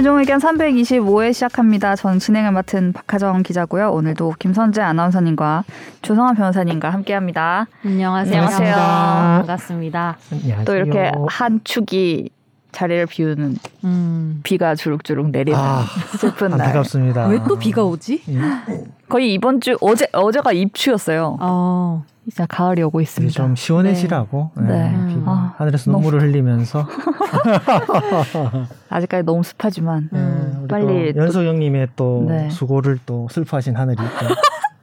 최종 의견 325회 시작합니다. 전 진행을 맡은 박하정 기자고요. 오늘도 김선재 아나운서님과 조성환 변호사님과 함께합니다. 안녕하세요. 안녕하세요. 반갑습니다. 안녕하세요. 또 이렇게 한 축이 자리를 비우는 음. 비가 주룩주룩 내리는 아, 슬픈 날. 안타깝습니다. 왜 또 비가 오지? 예, 거의 이번 주 어제 어제가 입추였어요. 어. 이제 가을이 오고 있습니다. 좀 시원해지라고 예, 네. 비가 아, 하늘에서 눈물을 흘리면서 아직까지 너무 습하지만 음, 예, 우리 빨리 또 연석 형님의 또 네. 수고를 또 슬퍼하신 하늘이 있고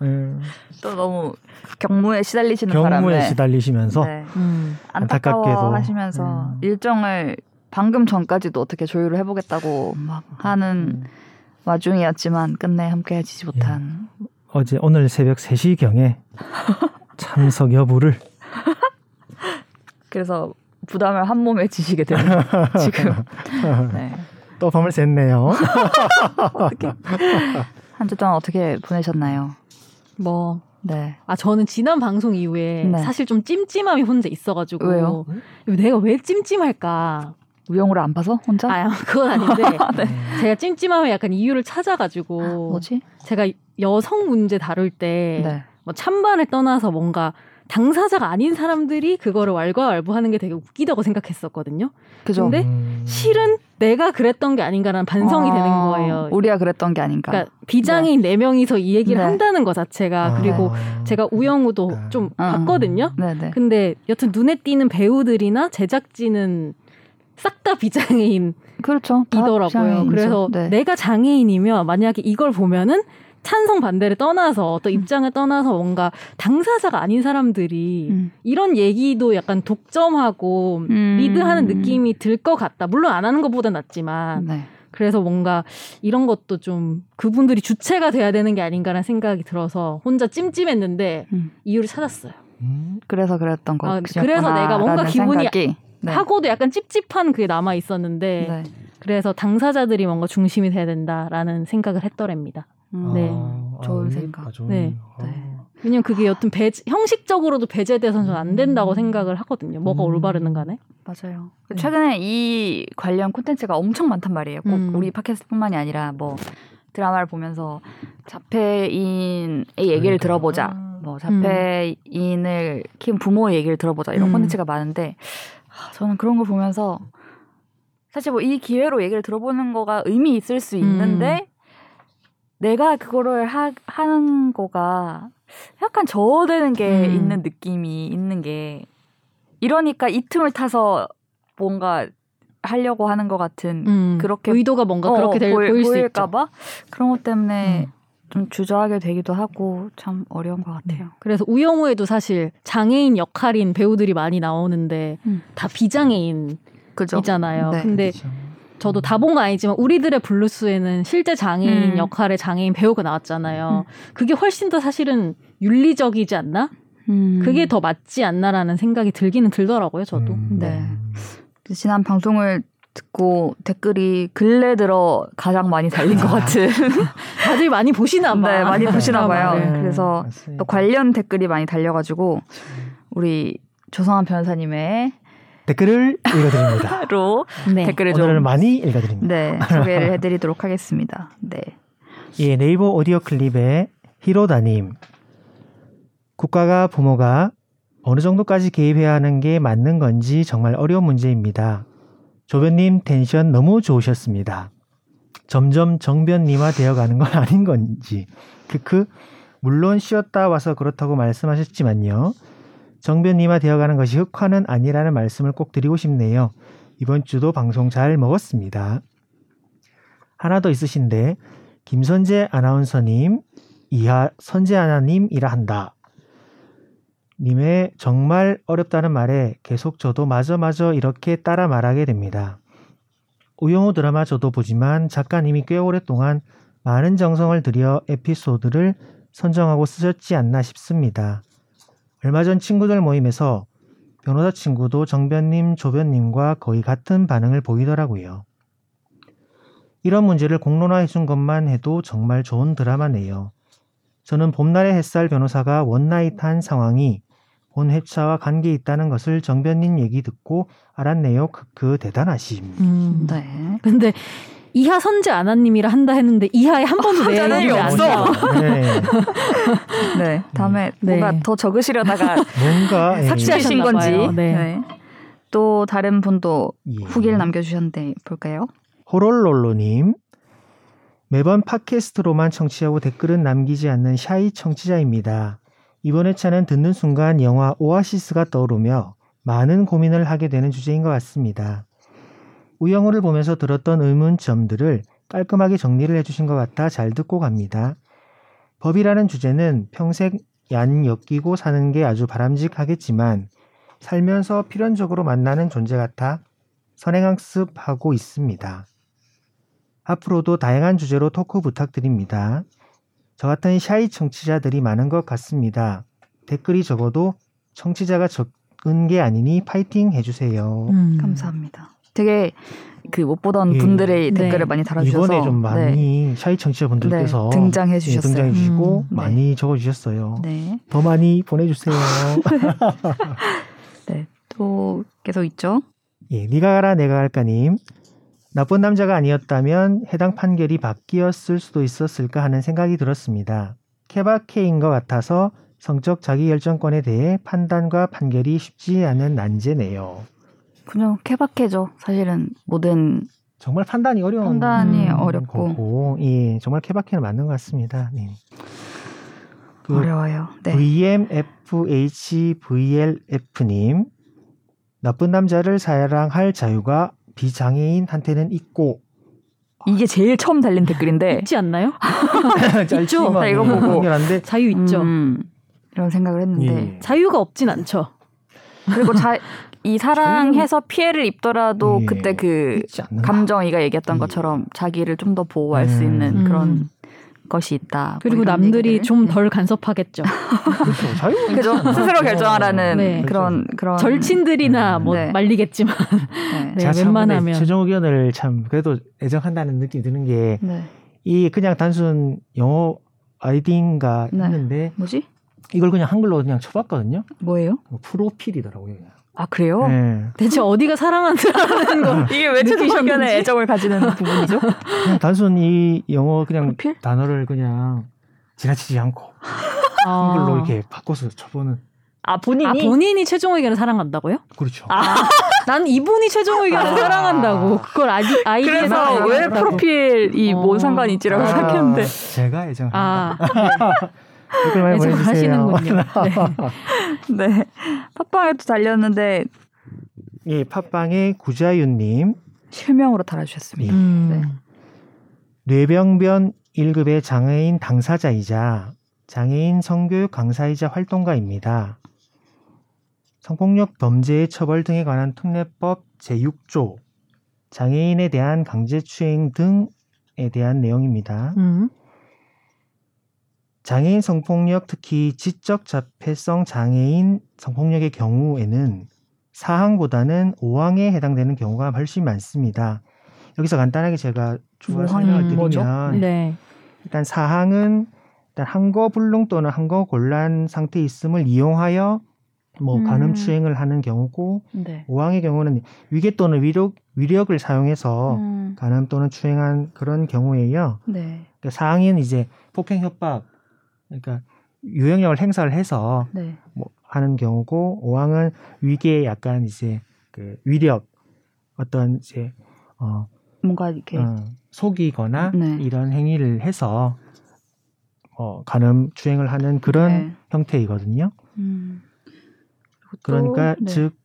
예, 또 너무 경무에 시달리시는 경무에 바람에 시달리시면서 네. 음. 안타까워 하시면서 음. 일정을 방금 전까지도 어떻게 조율을 해보겠다고 막 하는 음, 와중이었지만 끝내 함께 해지지 못한 어제 오늘 새벽 3시경에 참석 여부를 그래서 부담을 한 몸에 지시게 되는 지금 네. 또 밤을 샜네요. 한 주 동안 어떻게 보내셨나요? 뭐. 네. 아, 저는 지난 방송 이후에 네. 사실 좀 찜찜함이 혼자 있어가지고. 왜요? 내가 왜 찜찜할까? 우영우를 안 봐서 혼자? 아, 그건 아닌데. 네. 제가 찜찜함에 약간 이유를 찾아가지고. 뭐지? 제가 여성 문제 다룰 때. 네. 뭐 찬반을 떠나서 뭔가 당사자가 아닌 사람들이 그거를 왈가왈부하는 게 되게 웃기다고 생각했었거든요. 그죠? 근데 음, 실은 내가 그랬던 게 아닌가라는 반성이 아, 되는 거예요. 우리가 그랬던 게 아닌가. 그러니까 비장애인 네 명이서 이 얘기를 네. 한다는 것 자체가 아, 그리고 제가 우영우도 그러니까. 좀 아, 봤거든요. 네네. 근데 여튼 눈에 띄는 배우들이나 제작진은 싹 다 비장애인이더라고요. 그렇죠. 그래서 네. 내가 장애인이면 만약에 이걸 보면은 찬성 반대를 떠나서 또 입장을 떠나서 뭔가 당사자가 아닌 사람들이 음. 이런 얘기도 약간 독점하고 음. 리드하는 느낌이 들 것 같다. 물론 안 하는 것보다 낫지만 네. 그래서 뭔가 이런 것도 좀 그분들이 주체가 돼야 되는 게 아닌가라는 생각이 들어서 혼자 찜찜했는데 음. 이유를 찾았어요. 음, 그래서 그랬던 거. 아, 그래서 내가 뭔가 기분이 네. 하고도 약간 찝찝한 그게 남아 있었는데 네. 그래서 당사자들이 뭔가 중심이 돼야 된다라는 생각을 했더랍니다. 음. 네. 아, 좋은 아, 생각. 아, 좋은- 네. 아. 네. 왜냐면 그게 여튼 배, 형식적으로도 배제돼서는 안 된다고 생각을 하거든요. 뭐가 음. 올바르는 간에. 맞아요. 네. 최근에 이 관련 콘텐츠가 엄청 많단 말이에요. 꼭 음. 우리 팟캐스트뿐만이 아니라 뭐 드라마를 보면서 자폐인의 얘기를. 들어보자. 아. 뭐 자폐인을 키운 부모의 얘기를 들어보자. 이런 음. 콘텐츠가 많은데 하, 저는 그런 걸 보면서 사실 뭐 이 기회로 얘기를 들어보는 거가 의미 있을 수 있는데 음. 내가 그거를 하, 하는 거가 약간 저어되는 게 음. 있는 느낌이 있는 게 이러니까 이 틈을 타서 뭔가 하려고 하는 것 같은 음, 그렇게 의도가 뭔가 그렇게 될, 보일, 보일 수. 보일까봐 그런 것 때문에 음. 좀 주저하게 되기도 하고 참 어려운 것 같아요. 그래서 우영우에도 사실 장애인 역할인 배우들이 많이 나오는데 음. 다 비장애인이잖아요. 네. 근데 그렇죠. 저도 다 본 건 아니지만 우리들의 블루스에는 실제 장애인 음. 역할의 장애인 배우가 나왔잖아요. 그게 훨씬 더 사실은 윤리적이지 않나? 음. 그게 더 맞지 않나라는 생각이 들기는 들더라고요. 저도. 음. 네. 지난 방송을 듣고 댓글이 근래 들어 가장 많이 달린 것 같은 다들 많이 보시나 봐. 네 많이 보시나 봐요. 드라마를. 그래서. 또 관련 댓글이 많이 달려가지고 우리 조성한 변호사님의 댓글을 읽어드립니다. 로 네. 댓글을 오늘은 좀 많이 읽어드립니다. 네, 소개를 해드리도록 하겠습니다. 네. 예, 네이버 오디오 클립의 히로다님. 국가가 부모가 어느 정도까지 개입해야 하는 게 맞는 건지 정말 어려운 문제입니다. 조변님 텐션 너무 좋으셨습니다. 점점 정변님화 되어가는 건 아닌 건지. 크크. 물론 쉬었다 와서 그렇다고 말씀하셨지만요. 정변님화 되어가는 것이 흑화는 아니라는 말씀을 꼭 드리고 싶네요. 이번 주도 방송 잘 먹었습니다. 하나 더 있으신데 김선재 아나운서님 이하 선재 아나님이라 한다. 님의 정말 어렵다는 말에 계속 저도 마저 마저 이렇게 따라 말하게 됩니다. 우영우 드라마 저도 보지만 작가님이 꽤 오랫동안 많은 정성을 들여 에피소드를 선정하고 쓰셨지 않나 싶습니다. 얼마 전 친구들 모임에서 변호사 친구도 정변님, 조변님과 거의 같은 반응을 보이더라고요. 이런 문제를 공론화해 준 것만 해도 정말 좋은 드라마네요. 저는 봄날의 햇살 변호사가 one night 한 상황이 본 회차와 관계 있다는 것을 정변님 얘기 듣고 알았네요. 크크 대단하심. 음. 네. 근데 이하 선재 아나님이라 한다 했는데 이하에 한 번도 내용이 아나님이 안 없어. 네. 네, 다음에 네. 뭔가 더 적으시려다가 뭔가 예, 삭제하신 건지. 네. 네. 또 다른 분도 예. 후기를 남겨주셨는데 볼까요? 호롤롤로님 매번 팟캐스트로만 청취하고 댓글은 남기지 않는 샤이 청취자입니다. 이번 회차는 듣는 순간 영화 오아시스가 떠오르며 많은 고민을 하게 되는 주제인 것 같습니다. 우영우를 보면서 들었던 의문점들을 깔끔하게 정리를 해주신 것 같아 잘 듣고 갑니다. 법이라는 주제는 평생 얀 엮이고 사는 게 아주 바람직하겠지만 살면서 필연적으로 만나는 존재 같아 선행학습하고 있습니다. 앞으로도 다양한 주제로 토크 부탁드립니다. 저 같은 샤이 청취자들이 많은 것 같습니다. 댓글이 적어도 청취자가 적은 게 아니니 파이팅 해주세요. 음. 감사합니다. 되게 그 못 보던 예. 분들의 네. 댓글을 많이 달아주셔서 이번에 좀 네. 많이 샤이 청취자분들께서 네, 등장해 주셨어요. 등장해 주시고 음, 네. 많이 적어주셨어요. 네. 더 많이 보내주세요. 네. 또 계속 있죠. 예, 니가 가라 내가 갈까님. 나쁜 남자가 아니었다면 해당 판결이 바뀌었을 수도 있었을까 하는 생각이 들었습니다. 케바케인 것 같아서 성적 자기결정권에 대해 판단과 판결이 쉽지 않은 난제네요. 그냥 케바케죠. 사실은 모든 정말 판단이 어려운 판단이 음, 어렵고 거고, 예, 정말 케바케는 맞는 것 같습니다. 네. 그 어려워요. 네. VMFHVLF님 나쁜 남자를 사랑할 자유가 비장애인한테는 있고 이게 제일 처음 달린 댓글인데 있지 않나요? 나 이거 보고. 강렬한데 자유 있죠. 음, 이런 생각을 했는데 예. 자유가 없진 않죠. 그리고 자, 이 사랑해서 피해를 입더라도 예. 그때 그. 감정이가 얘기했던 예. 것처럼 자기를 좀 더 보호할 수 음. 있는 음. 그런 것이 있다. 뭐 그리고 이런 남들이 얘기를. 좀 네. 덜 간섭하겠죠. 그렇죠. 그죠? 스스로 결정하라는 네. 그런 그런 절친들이나 음. 뭐 네. 말리겠지만 네. 네, 웬만하면. 최종 의견을 참 그래도 애정한다는 느낌이 드는 게이 네. 그냥 단순 영어 아이디인가 네. 했는데 뭐지? 이걸 그냥 한글로 그냥 쳐봤거든요. 뭐예요? 뭐 프로필이더라고요. 그냥. 아 그래요? 네. 대체 어디가 사랑하는 거? 이게 왜? 의견에 애정을 가지는 부분이죠? 그냥 단순 이 영어 그냥 프로필? 단어를 그냥 지나치지 않고 한글로 이렇게 바꿔서 쳐보는 아 본인이 아 본인이 최종 의견을 사랑한다고요? 그렇죠. 난 이분이 최종 의견을 아. 사랑한다고 그걸 아이 아이디에 그래서. 왜 프로필이 어. 뭔 상관이 있지라고 아. 생각했는데 제가 애정합니다. 아 댓글 많이 보내주세요. 애정하시는군요. 네. 네 팟빵에도 달렸는데 예, 팟빵의 구자윤님 실명으로 달아주셨습니다. 음. 네. 뇌병변 1급의 장애인 당사자이자 장애인 성교육 강사이자 활동가입니다. 성폭력 범죄의 처벌 등에 관한 특례법 제6조 장애인에 대한 강제추행 등에 대한 내용입니다. 음. 장애인 성폭력 특히 지적 자폐성 장애인 성폭력의 경우에는 4항보다는 5항에 해당되는 경우가 훨씬 많습니다. 여기서 간단하게 제가 추가 설명을? 드리면 네. 일단 4항은 일단 항거 불능 또는 항거 곤란 상태에 있음을 이용하여 뭐 음. 간음 추행을 하는 경우고 네. 5항의 경우는 위계 또는 위력, 위력을 사용해서 음, 간음 또는 추행한 그런 경우에요. 네. 그러니까 4항은 이제 폭행 협박 그러니까 유형력을 행사를 해서 네. 뭐 하는 경우고 5항은 위계에 약간 이제 그 위력 어떤 이제 어, 뭔가 이렇게 어, 속이거나 네. 이런 행위를 해서 어, 간음 추행을 하는 그런 네. 형태이거든요. 음. 그러니까 네. 즉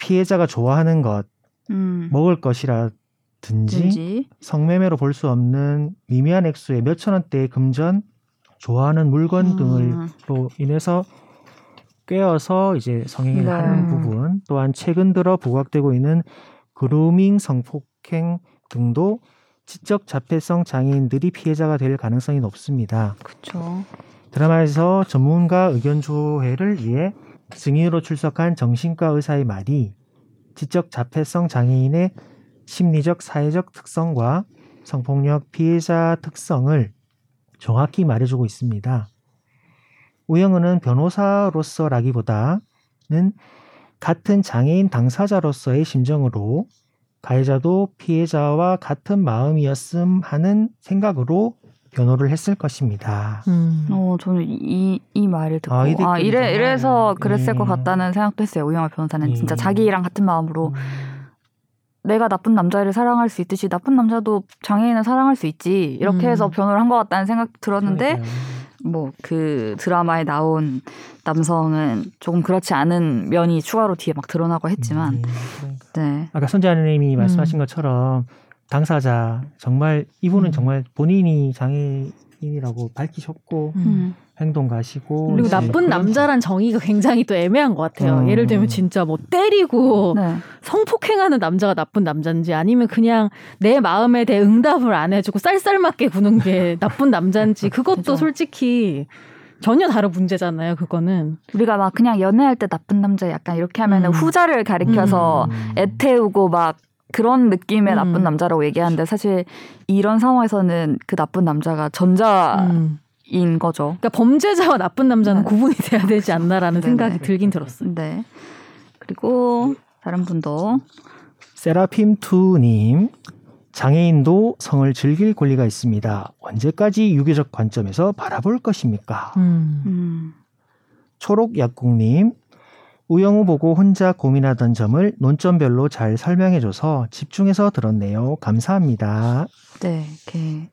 피해자가 좋아하는 것, 음. 먹을 것이라든지 든지. 성매매로 볼 수 없는 미미한 액수의 몇천 원대의 금전, 좋아하는 물건 음. 등을로 인해서 꿰어서 이제 성행위를 네. 하는 부분, 또한 최근 들어 부각되고 있는 그루밍 성폭행 등도 지적 자폐성 장애인들이 피해자가 될 가능성이 높습니다. 그렇죠. 드라마에서 전문가 의견 조회를 위해 증인으로 출석한 정신과 의사의 말이 지적 자폐성 장애인의 심리적 사회적 특성과 성폭력 피해자 특성을 정확히 말해주고 있습니다. 우영은은 변호사로서라기보다는 같은 장애인 당사자로서의 심정으로 가해자도 피해자와 같은 마음이었음 하는 생각으로 변호를 했을 것입니다. 음. 어, 저는 이, 이 말을 듣고, 아, 아, 이 이래, 이래서 그랬을 예. 것 같다는 생각도 했어요. 우영아 변호사는 진짜 예. 자기랑 같은 마음으로 내가 나쁜 남자를 사랑할 수 있듯이 나쁜 남자도 장애인을 사랑할 수 있지. 이렇게 음. 해서 변호를 한 것 같다는 생각 들었는데. 뭐 그 드라마에 나온 남성은 조금 그렇지 않은 면이 추가로 뒤에 막 드러나고 했지만, 음. 네. 아까 손자님이 음. 말씀하신 것처럼 당사자 정말 이분은 음. 정말 본인이 장애인이라고 밝히셨고 음. 음. 행동 가시고 그리고 나쁜 남자란 정의가 굉장히 또 애매한 것 같아요. 음. 예를 들면 진짜 뭐 때리고 네. 성폭행하는 남자가 나쁜 남자인지 아니면 그냥 내 마음에 대해 응답을 안 해주고 쌀쌀맞게 구는 게 나쁜 남자인지 그것도 그죠. 솔직히 전혀 다른 문제잖아요. 그거는 우리가 막 그냥 연애할 때 나쁜 남자 약간 이렇게 하면 은 음. 후자를 가리켜서 음. 애태우고 막 그런 느낌의 음. 나쁜 남자라고 얘기하는데 사실 이런 상황에서는 그 나쁜 남자가 전자 인 음. 거죠. 그러니까 범죄자와 나쁜 남자는 네. 구분이 돼야 되지 않나라는 네네. 생각이 들긴 들었어요. 네. 그리고 다른 분도 세라핌2님 장애인도 성을 즐길 권리가 있습니다. 언제까지 유교적 관점에서 바라볼 것입니까? 음. 음, 초록 약국님 우영우 보고 혼자 고민하던 점을 논점별로 잘 설명해줘서 집중해서 들었네요. 감사합니다. 네, 이렇게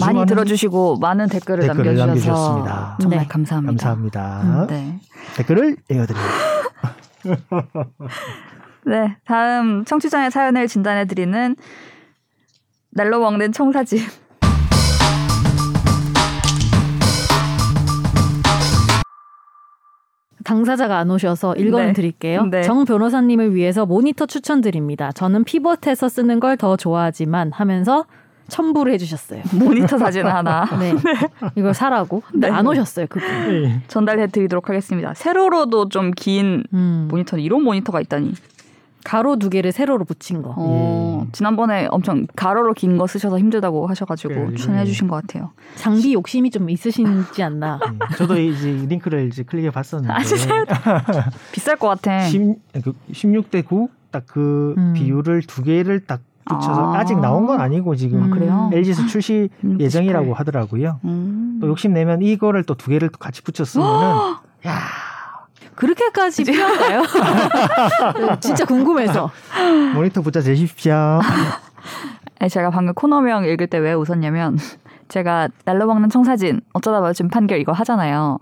많이 많은 들어주시고 많은 댓글을, 댓글을 남겨주셔서 남겨주셨습니다. 정말 네. 감사합니다. 감사합니다. 음, 네. 댓글을 읽어드립니다. 네, 다음 청취자의 사연을 진단해드리는 날로 먹는 청사진. 당사자가 안 오셔서 읽어는 네. 드릴게요. 네. 정 변호사님을 위해서 모니터 추천드립니다. 저는 피벗해서 쓰는 걸 더 좋아하지만 하면서 첨부를 해주셨어요. 모니터 사진 하나 네. 이걸 사라고? 근데 네. 안 오셨어요, 그분. 네. 전달해드리도록 하겠습니다. 세로로도 좀긴 음. 모니터는 이런 모니터가 있다니. 가로 두 개를 세로로 붙인 거. 어, 예. 지난번에 엄청 가로로 긴 거 쓰셔서 힘들다고 하셔가지고 그래요, 추천해 예. 주신 것 같아요. 장비 욕심이 좀 있으신지 않나. 음, 저도 이제 링크를 이제 클릭해 봤었는데 아, 진짜요? 비쌀 것 같아. 10, 그 16대 9 딱그 음. 비율을 두 개를 딱 붙여서 아. 아. 직 나온 건 아니고 지금 음. 그래요? LG에서 출시 음, 예정이라고 18. 하더라고요. 음. 또 욕심 내면 이거를 또 두 개를 또 같이 붙였으면은 야 그렇게까지 필요한가요? 진짜 궁금해서. 모니터 붙여 주십시오. 아니, 제가 방금 코너명 읽을 때 왜 웃었냐면 제가 날로 먹는 청사진 어쩌다 마주친 판결 이거 하잖아요.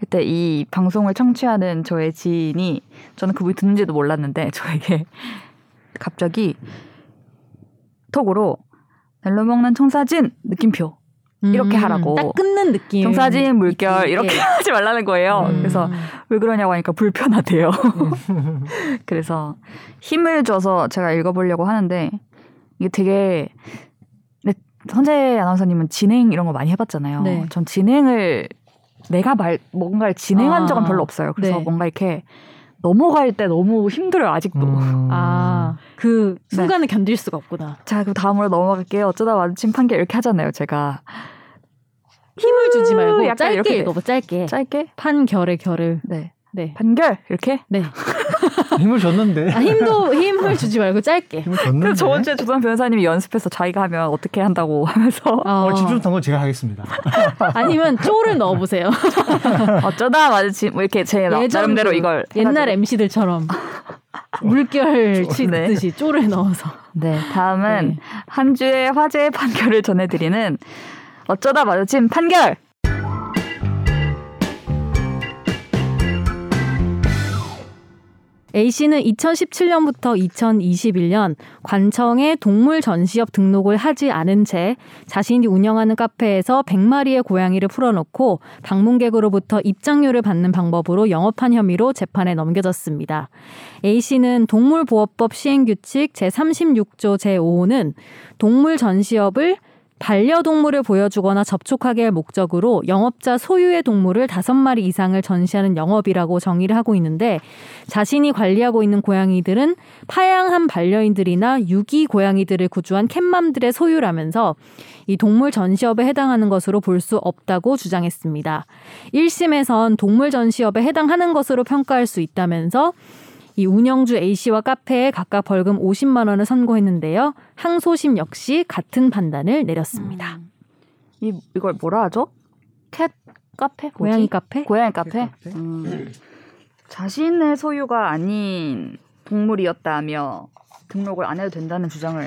그때 이 방송을 청취하는 저의 지인이 저는 그분이 듣는지도 몰랐는데 저에게 갑자기 톡으로 날로 먹는 청사진 느낌표 이렇게 하라고. 음, 딱 끊는 느낌. 청사진 물결. 이렇게 하지 말라는 거예요. 음. 그래서 왜 그러냐고 하니까 불편하대요. 그래서 힘을 줘서 제가 읽어보려고 하는데 이게 되게 선재 아나운서님은 진행 이런 거 많이 해봤잖아요. 네. 전 진행을 내가 말 뭔가를 진행한 아, 적은 별로 없어요. 그래서 네. 뭔가 이렇게 넘어갈 때 너무 힘들어요 아직도. 음. 아, 그 네. 순간을 견딜 수가 없구나. 자, 그럼 다음으로 넘어갈게요. 어쩌다 마주친 판결 이렇게 하잖아요. 제가 힘을 주지 말고 약간 짧게 이렇게 읽어봐, 짧게. 짧게 판결의 결을. 네 네. 판결 이렇게. 네. 힘을 줬는데. 아, 힘도, 힘을 주지 말고 짧게. 힘을 줬는데. 그래서 저번 주에 조선 변호사님이 연습해서 자기가 하면 어떻게 한다고 하면서 어, 어, 집중 탐구 제가 하겠습니다. 아니면 쪼를 넣어보세요. 어쩌다 마주친 뭐 이렇게 제 나- 나름대로 그 이걸 옛날 해가지고. MC들처럼 물결 쪼- 네. 치듯이 쪼를 넣어서. 네 다음은 네. 한 주의 화제의 판결을 전해드리는 어쩌다 마주친 판결. A씨는 2017년부터 2021년 관청에 동물 전시업 등록을 하지 않은 채 자신이 운영하는 카페에서 100마리의 고양이를 풀어놓고 방문객으로부터 입장료를 받는 방법으로 영업한 혐의로 재판에 넘겨졌습니다. A씨는 동물보호법 시행규칙 제36조 제5호는 동물 전시업을 반려동물을 보여주거나 접촉하게 할 목적으로 영업자 소유의 동물을 다섯 마리 이상을 전시하는 영업이라고 정의를 하고 있는데 자신이 관리하고 있는 고양이들은 파양한 반려인들이나 유기 고양이들을 구조한 캣맘들의 소유라면서 이 동물 전시업에 해당하는 것으로 볼 수 없다고 주장했습니다. 1심에선 동물 전시업에 해당하는 것으로 평가할 수 있다면서 이 운영주 A 씨와 카페에 각각 벌금 50만 원을 선고했는데요. 항소심 역시 같은 판단을 내렸습니다. 음. 이 이걸 뭐라 하죠? 캣 카페? 뭐지? 고양이 카페? 고양이 카페? 카페? 음. 자신의 소유가 아닌 동물이었다며 등록을 안 해도 된다는 주장을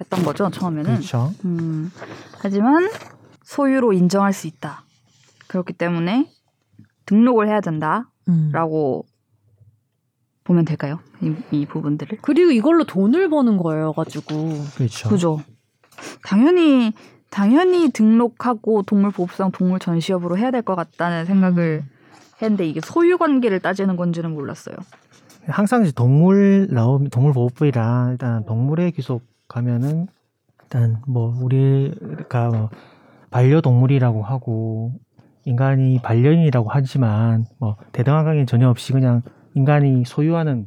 했던 거죠 처음에는. 그렇죠. 음, 하지만 소유로 인정할 수 있다. 그렇기 때문에 등록을 해야 된다라고 음. 보면 될까요? 이, 이 부분들을. 그리고 이걸로 돈을 버는 거예요, 가지고. 그렇죠. 그죠. 당연히 당연히 등록하고 동물보호상 동물 전시업으로 해야 될 것 같다는 생각을 했는데 이게 소유 관계를 따지는 건지는 몰랐어요. 항상 이제 동물 나오면 동물 보호법이랑 일단 동물의 귀속 가면은 일단 뭐 우리가 뭐 반려동물이라고 하고 인간이 반려인이라고 하지만 뭐 대등한 관계 전혀 없이 그냥 인간이 소유하는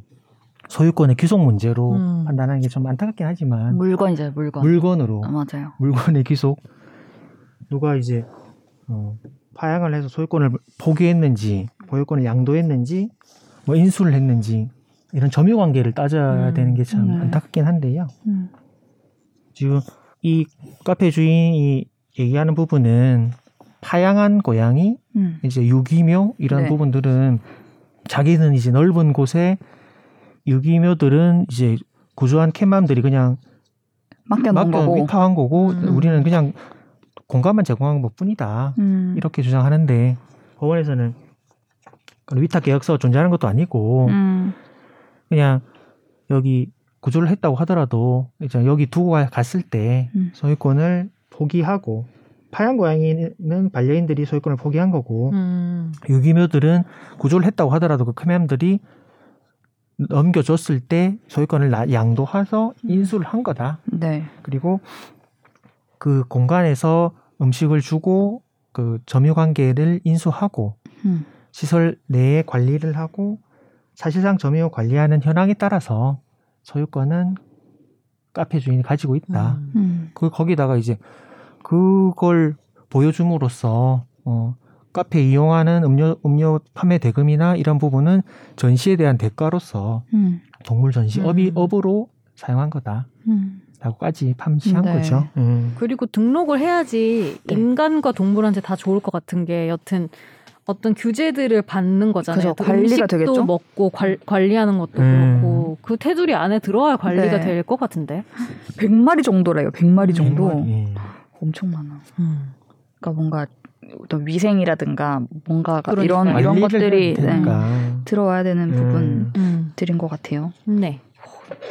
소유권의 귀속 문제로 음. 판단하는 게 좀 안타깝긴 하지만 물건이죠, 물건. 물건으로 아, 맞아요. 물건의 귀속 누가 이제 어, 파양을 해서 소유권을 포기했는지 보유권을 양도했는지 뭐 인수를 했는지 이런 점유 관계를 따져야 음, 되는 게참 네. 안타깝긴 한데요. 음. 지금 이 카페 주인이 얘기하는 부분은 파양한 고양이 음. 이제 유기묘 이런 네. 부분들은 자기는 이제 넓은 곳에 유기묘들은 이제 구조한 캣맘들이 그냥 맡겨놓은 맡겨 거고. 위탁한 거고 음. 우리는 그냥 공간만 제공한 것 뿐이다 음. 이렇게 주장하는데 법원에서는 위탁 계약서가 존재하는 것도 아니고 음. 그냥 여기 구조를 했다고 하더라도 이제 여기 두고 가- 갔을 때 음. 소유권을 포기하고 파양 고양이는 반려인들이 소유권을 포기한 거고 음. 유기묘들은 구조를 했다고 하더라도 그 크맴들이 넘겨줬을 때 소유권을 나- 양도해서 인수를 한 거다. 네. 그리고 그 공간에서 음식을 주고 그 점유 관계를 인수하고 음. 시설 내에 관리를 하고 사실상 점유 관리하는 현황에 따라서 소유권은 카페 주인이 가지고 있다. 음. 음. 그 거기다가 이제 그걸 보여줌으로써 어 카페 이용하는 음료 음료 판매 대금이나 이런 부분은 전시에 대한 대가로서 음. 동물 전시 업이 음. 업으로 사용한 거다. 음. 라고까지 판시한 네. 거죠. 음. 그리고 등록을 해야지 네. 인간과 동물한테 다 좋을 것 같은 게 여튼 어떤 규제들을 받는 거잖아요. 그죠, 또 관리가 음식도 되겠죠? 먹고 관, 관리하는 것도 음. 그렇고 그 테두리 안에 들어야 관리가 네. 될것 같은데. 100마리 정도래요. 100마리 정도. 예. 엄청 많아. 음. 그러니까 뭔가 어떤 위생이라든가 뭔가 그러니까. 이런 이런 것들이 네. 들어와야 되는 음. 부분들인 음. 것 같아요. 네.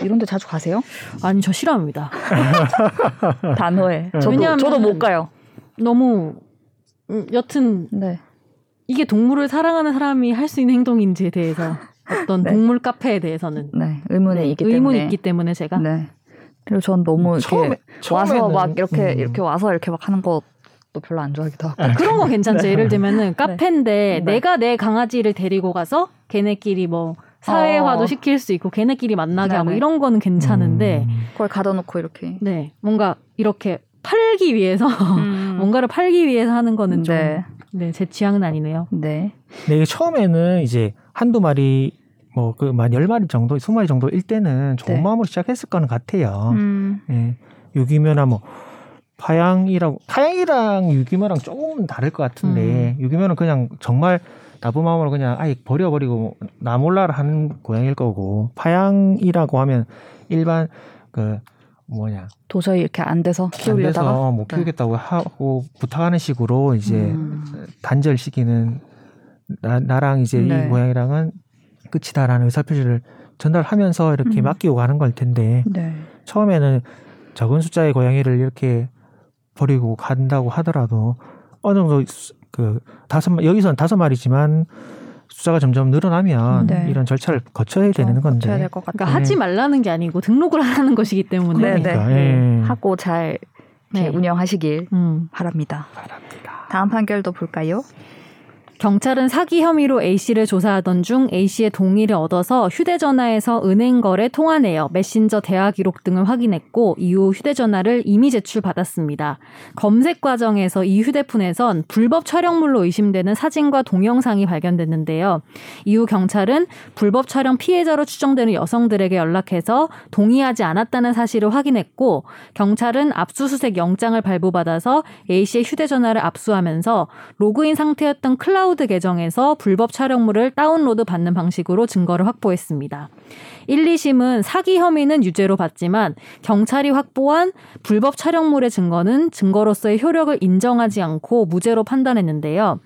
이런데 자주 가세요? 아니 저 싫어합니다. 단호해. 네. 저도 저도 못 가요. 너무 음, 여튼 네. 이게 동물을 사랑하는 사람이 할 수 있는 행동인지에 대해서 어떤 네. 동물 카페에 대해서는 네. 의문이 네, 있기 의문이 때문에. 있기 때문에 제가 네. 그리고 전 너무 이렇게 처음에 와서 막 이렇게 음. 이렇게 와서 이렇게 막 하는 것도 별로 안 좋아하기도 하고. 그런 거 괜찮죠. 예를 들면은 카페인데 네. 내가 내 강아지를 데리고 가서 걔네끼리 뭐 사회화도 어. 시킬 수 있고 걔네끼리 만나게 하고 네네. 이런 거는 괜찮은데 음. 그걸 가둬놓고 이렇게. 네 뭔가 이렇게 팔기 위해서 음. 뭔가를 팔기 위해서 하는 거는 좀 네. 네, 제 취향은 아니네요. 네. 근데 이게 처음에는 이제 한두 마리 뭐 그만 열 마리 정도, 스무 마리 정도 일 때는 좋은 네. 마음으로 시작했을 거는 같아요. 음. 예. 유기묘나 뭐 파양이라고 파양이랑 유기묘랑 조금 다를 것 같은데 유기묘는 그냥 정말 나쁜 마음으로 그냥 아예 버려버리고 나 몰라라 하는 고양이일 거고 파양이라고 하면 일반 그 뭐냐 도저히 이렇게 안 돼서 안 키우려다가. 돼서 못 키우겠다고 하고 부탁하는 식으로 이제 음. 단절 시키는 나, 나랑 이제 네. 이 고양이랑은 끝이다라는 의사표시를 전달하면서 이렇게 음. 맡기고 가는 걸 텐데 네. 처음에는 적은 숫자의 고양이를 이렇게 버리고 간다고 하더라도 어느 정도 수- 그 다섯 마- 여기서는 다섯 마리지만 숫자가 점점 늘어나면 네. 이런 절차를 거쳐야 되는 건데 쳐야 될 것 같아요. 그러니까 네. 하지 말라는 게 아니고 등록을 하는 것이기 때문에 네, 네. 그러니까, 네. 예. 하고 잘 네. 운영하시길 음. 바랍니다. 바랍니다. 다음 판결도 볼까요? 경찰은 사기 혐의로 A 씨를 조사하던 중 A 씨의 동의를 얻어서 휴대전화에서 은행 거래 통화 내역, 메신저 대화 기록 등을 확인했고 이후 휴대전화를 이미 제출받았습니다. 검색 과정에서 이 휴대폰에선 불법 촬영물로 의심되는 사진과 동영상이 발견됐는데요. 이후 경찰은 불법 촬영 피해자로 추정되는 여성들에게 연락해서 동의하지 않았다는 사실을 확인했고 경찰은 압수수색 영장을 발부받아서 A 씨의 휴대전화를 압수하면서 로그인 상태였던 클라우드 클라우드 계정에서 불법 촬영물을 다운로드 받는 방식으로 증거를 확보했습니다. 1, 2심은 사기 혐의는 유죄로 봤지만 경찰이 확보한 불법 촬영물의 증거는 증거로서의 효력을 인정하지 않고 무죄로 판단했는데요.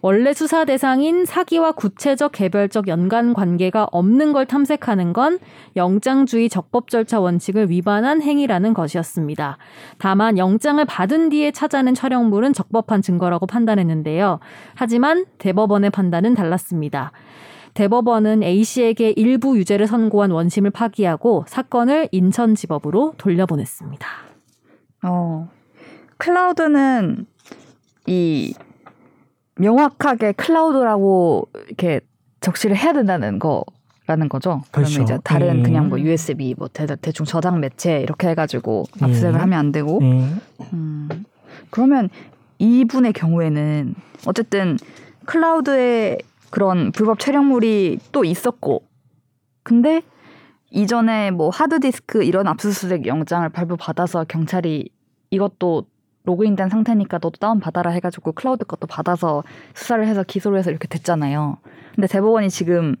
원래 수사 대상인 사기와 구체적 개별적 연관 관계가 없는 걸 탐색하는 건 영장주의 적법 절차 원칙을 위반한 행위라는 것이었습니다. 다만 영장을 받은 뒤에 찾아낸 촬영물은 적법한 증거라고 판단했는데요. 하지만 대법원의 판단은 달랐습니다. 대법원은 A씨에게 일부 유죄를 선고한 원심을 파기하고 사건을 인천지법으로 돌려보냈습니다. 어, 클라우드는 이 명확하게 클라우드라고 이렇게 적시를 해야 된다는 거라는 거죠. 그렇죠. 그러면 이제 다른 음. 그냥 뭐 USB 뭐 대, 대충 저장 매체 이렇게 해가지고 압수색을 음. 하면 안 되고. 네. 음, 그러면 이분의 경우에는 어쨌든 클라우드에 그런 불법 촬영물이 또 있었고, 근데 이전에 뭐 하드디스크 이런 압수수색 영장을 발부받아서 경찰이 이것도 로그인된 상태니까 너도 다운 받아라 해가지고 클라우드 것도 받아서 수사를 해서 기소를 해서 이렇게 됐잖아요. 근데 대법원이 지금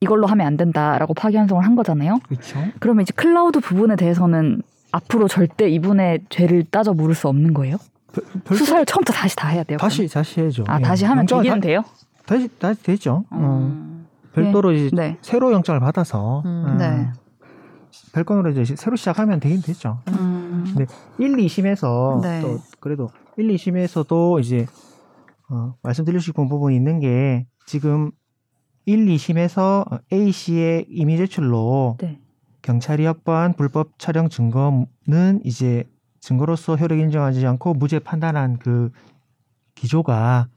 이걸로 하면 안 된다라고 파기환송을 한 거잖아요. 그렇죠. 그러면 이제 클라우드 부분에 대해서는 앞으로 절대 이분의 죄를 따져 물을 수 없는 거예요? 별- 수사를 처음부터 다시 다 해야 돼요. 다시 다시 해야죠. 그러면? 아 예. 다시 하면 되기는 다- 돼요? 다시 다시 되죠. 어. 음. 별도로 이제 네. 새로 영장을 받아서 음. 음, 네. 별건으로 이제 새로 시작하면 되긴 되죠. 음. 네. 1, 2심에서 네. 또 그래도 1, 2심에서도 이제 어, 말씀드리고 싶은 부분이 있는 게 지금 1, 2심에서 A 씨의 이미 제출로 네. 경찰이 확보한 불법 촬영 증거는 이제 증거로서 효력 인정하지 않고 무죄 판단한 그 기조가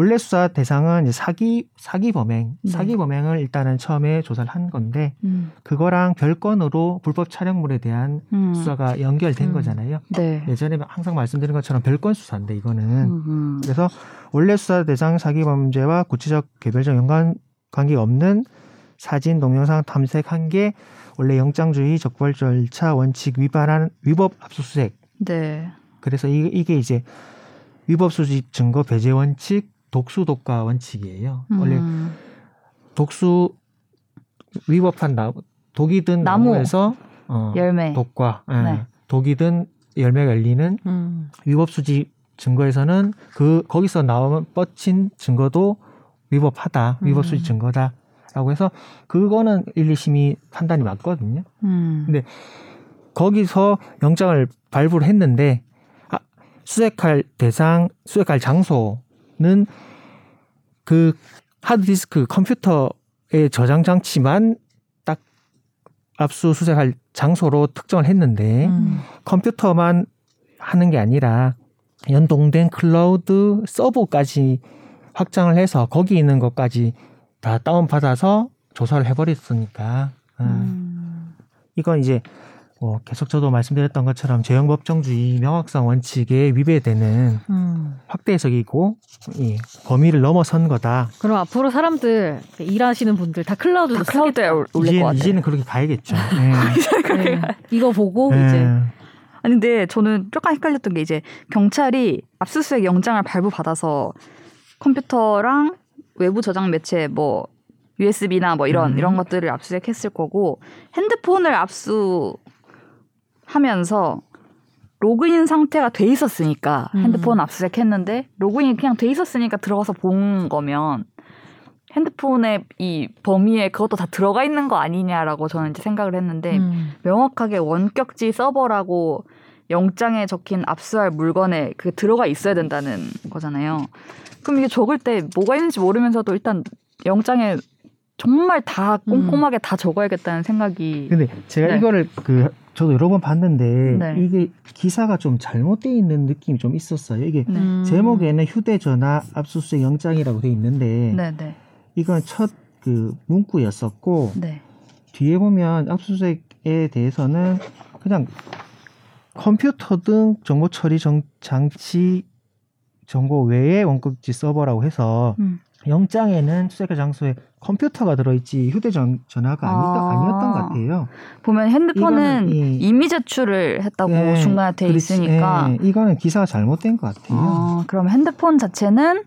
원래 수사 대상은 사기 사기 범행 네. 사기 범행을 일단은 처음에 조사를 한 건데 음. 그거랑 별건으로 불법 촬영물에 대한 음. 수사가 연결된 음. 거잖아요. 네. 예전에 항상 말씀드린 것처럼 별건 수사인데 이거는 음. 그래서 원래 수사 대상 사기 범죄와 구체적 개별적 연관 관계 없는 사진 동영상 탐색한 게 원래 영장주의 적발 절차 원칙 위반한 위법 압수수색 네. 그래서 이, 이게 이제 위법 수집 증거 배제 원칙 독수 독가 원칙이에요. 원래 음. 독수 위법한 나 독이 든 나무. 나무에서 어, 열매. 독과 예, 네. 독이 든 열매가 열리는 음. 위법 수집 증거에서는 그 거기서 나오면 뻗친 증거도 위법하다. 위법 수집 음. 증거다라고 해서 그거는 1, 2심이 판단이 맞거든요. 음. 근데 거기서 영장을 발부를 했는데 아, 수색할 대상, 수색할 장소 는 그 하드디스크 컴퓨터의 저장 장치만 딱 압수수색할 장소로 특정을 했는데 음. 컴퓨터만 하는 게 아니라 연동된 클라우드 서버까지 확장을 해서 거기 있는 것까지 다 다운받아서 조사를 해버렸으니까 음. 음. 이건 이제 뭐 계속 저도 말씀드렸던 것처럼 죄형법정주의 명확성 원칙에 위배되는 음. 확대 해석이고 이 범위를 넘어선 거다. 그럼 앞으로 사람들 일하시는 분들 다 클라우드 다 클라우드에 올- 올릴 것 이제, 같아요. 이제는 그렇게 가야겠죠. 네. 네. 이거 보고 네. 이제 아니 근데 저는 조금 헷갈렸던 게 이제 경찰이 압수수색 영장을 발부받아서 컴퓨터랑 외부 저장 매체 뭐 USB나 뭐 이런 음. 이런 것들을 압수수색했을 거고 핸드폰을 압수 하면서 로그인 상태가 돼 있었으니까 음. 핸드폰 압수수색했는데 로그인이 그냥 돼 있었으니까 들어가서 본 거면 핸드폰에 이 범위에 그것도 다 들어가 있는 거 아니냐라고 저는 이제 생각을 했는데 음. 명확하게 원격지 서버라고 영장에 적힌 압수할 물건에 그 들어가 있어야 된다는 거잖아요. 그럼 이게 적을 때 뭐가 있는지 모르면서도 일단 영장에 정말 다 꼼꼼하게 다 적어야겠다는 생각이 근데 제가 네. 이거를 그 저도 여러 번 봤는데 네. 이게 기사가 좀 잘못돼 있는 느낌이 좀 있었어요. 이게 네. 음. 제목에는 휴대전화 압수수색 영장이라고 돼 있는데 네, 네, 이건 첫 그 문구였었고 네. 뒤에 보면 압수수색에 대해서는 그냥 컴퓨터 등 정보 처리 정, 장치 정보 외의 원격지 서버라고 해서 음. 영장에는 수색할 장소에 컴퓨터가 들어있지 휴대전화가 아니, 아. 아니었던 것 같아요. 보면 핸드폰은 이- 이미 제출을 했다고 네, 중간에 돼 그렇지. 있으니까 예, 이거는 기사가 잘못된 것 같아요. 어, 그럼 핸드폰 자체는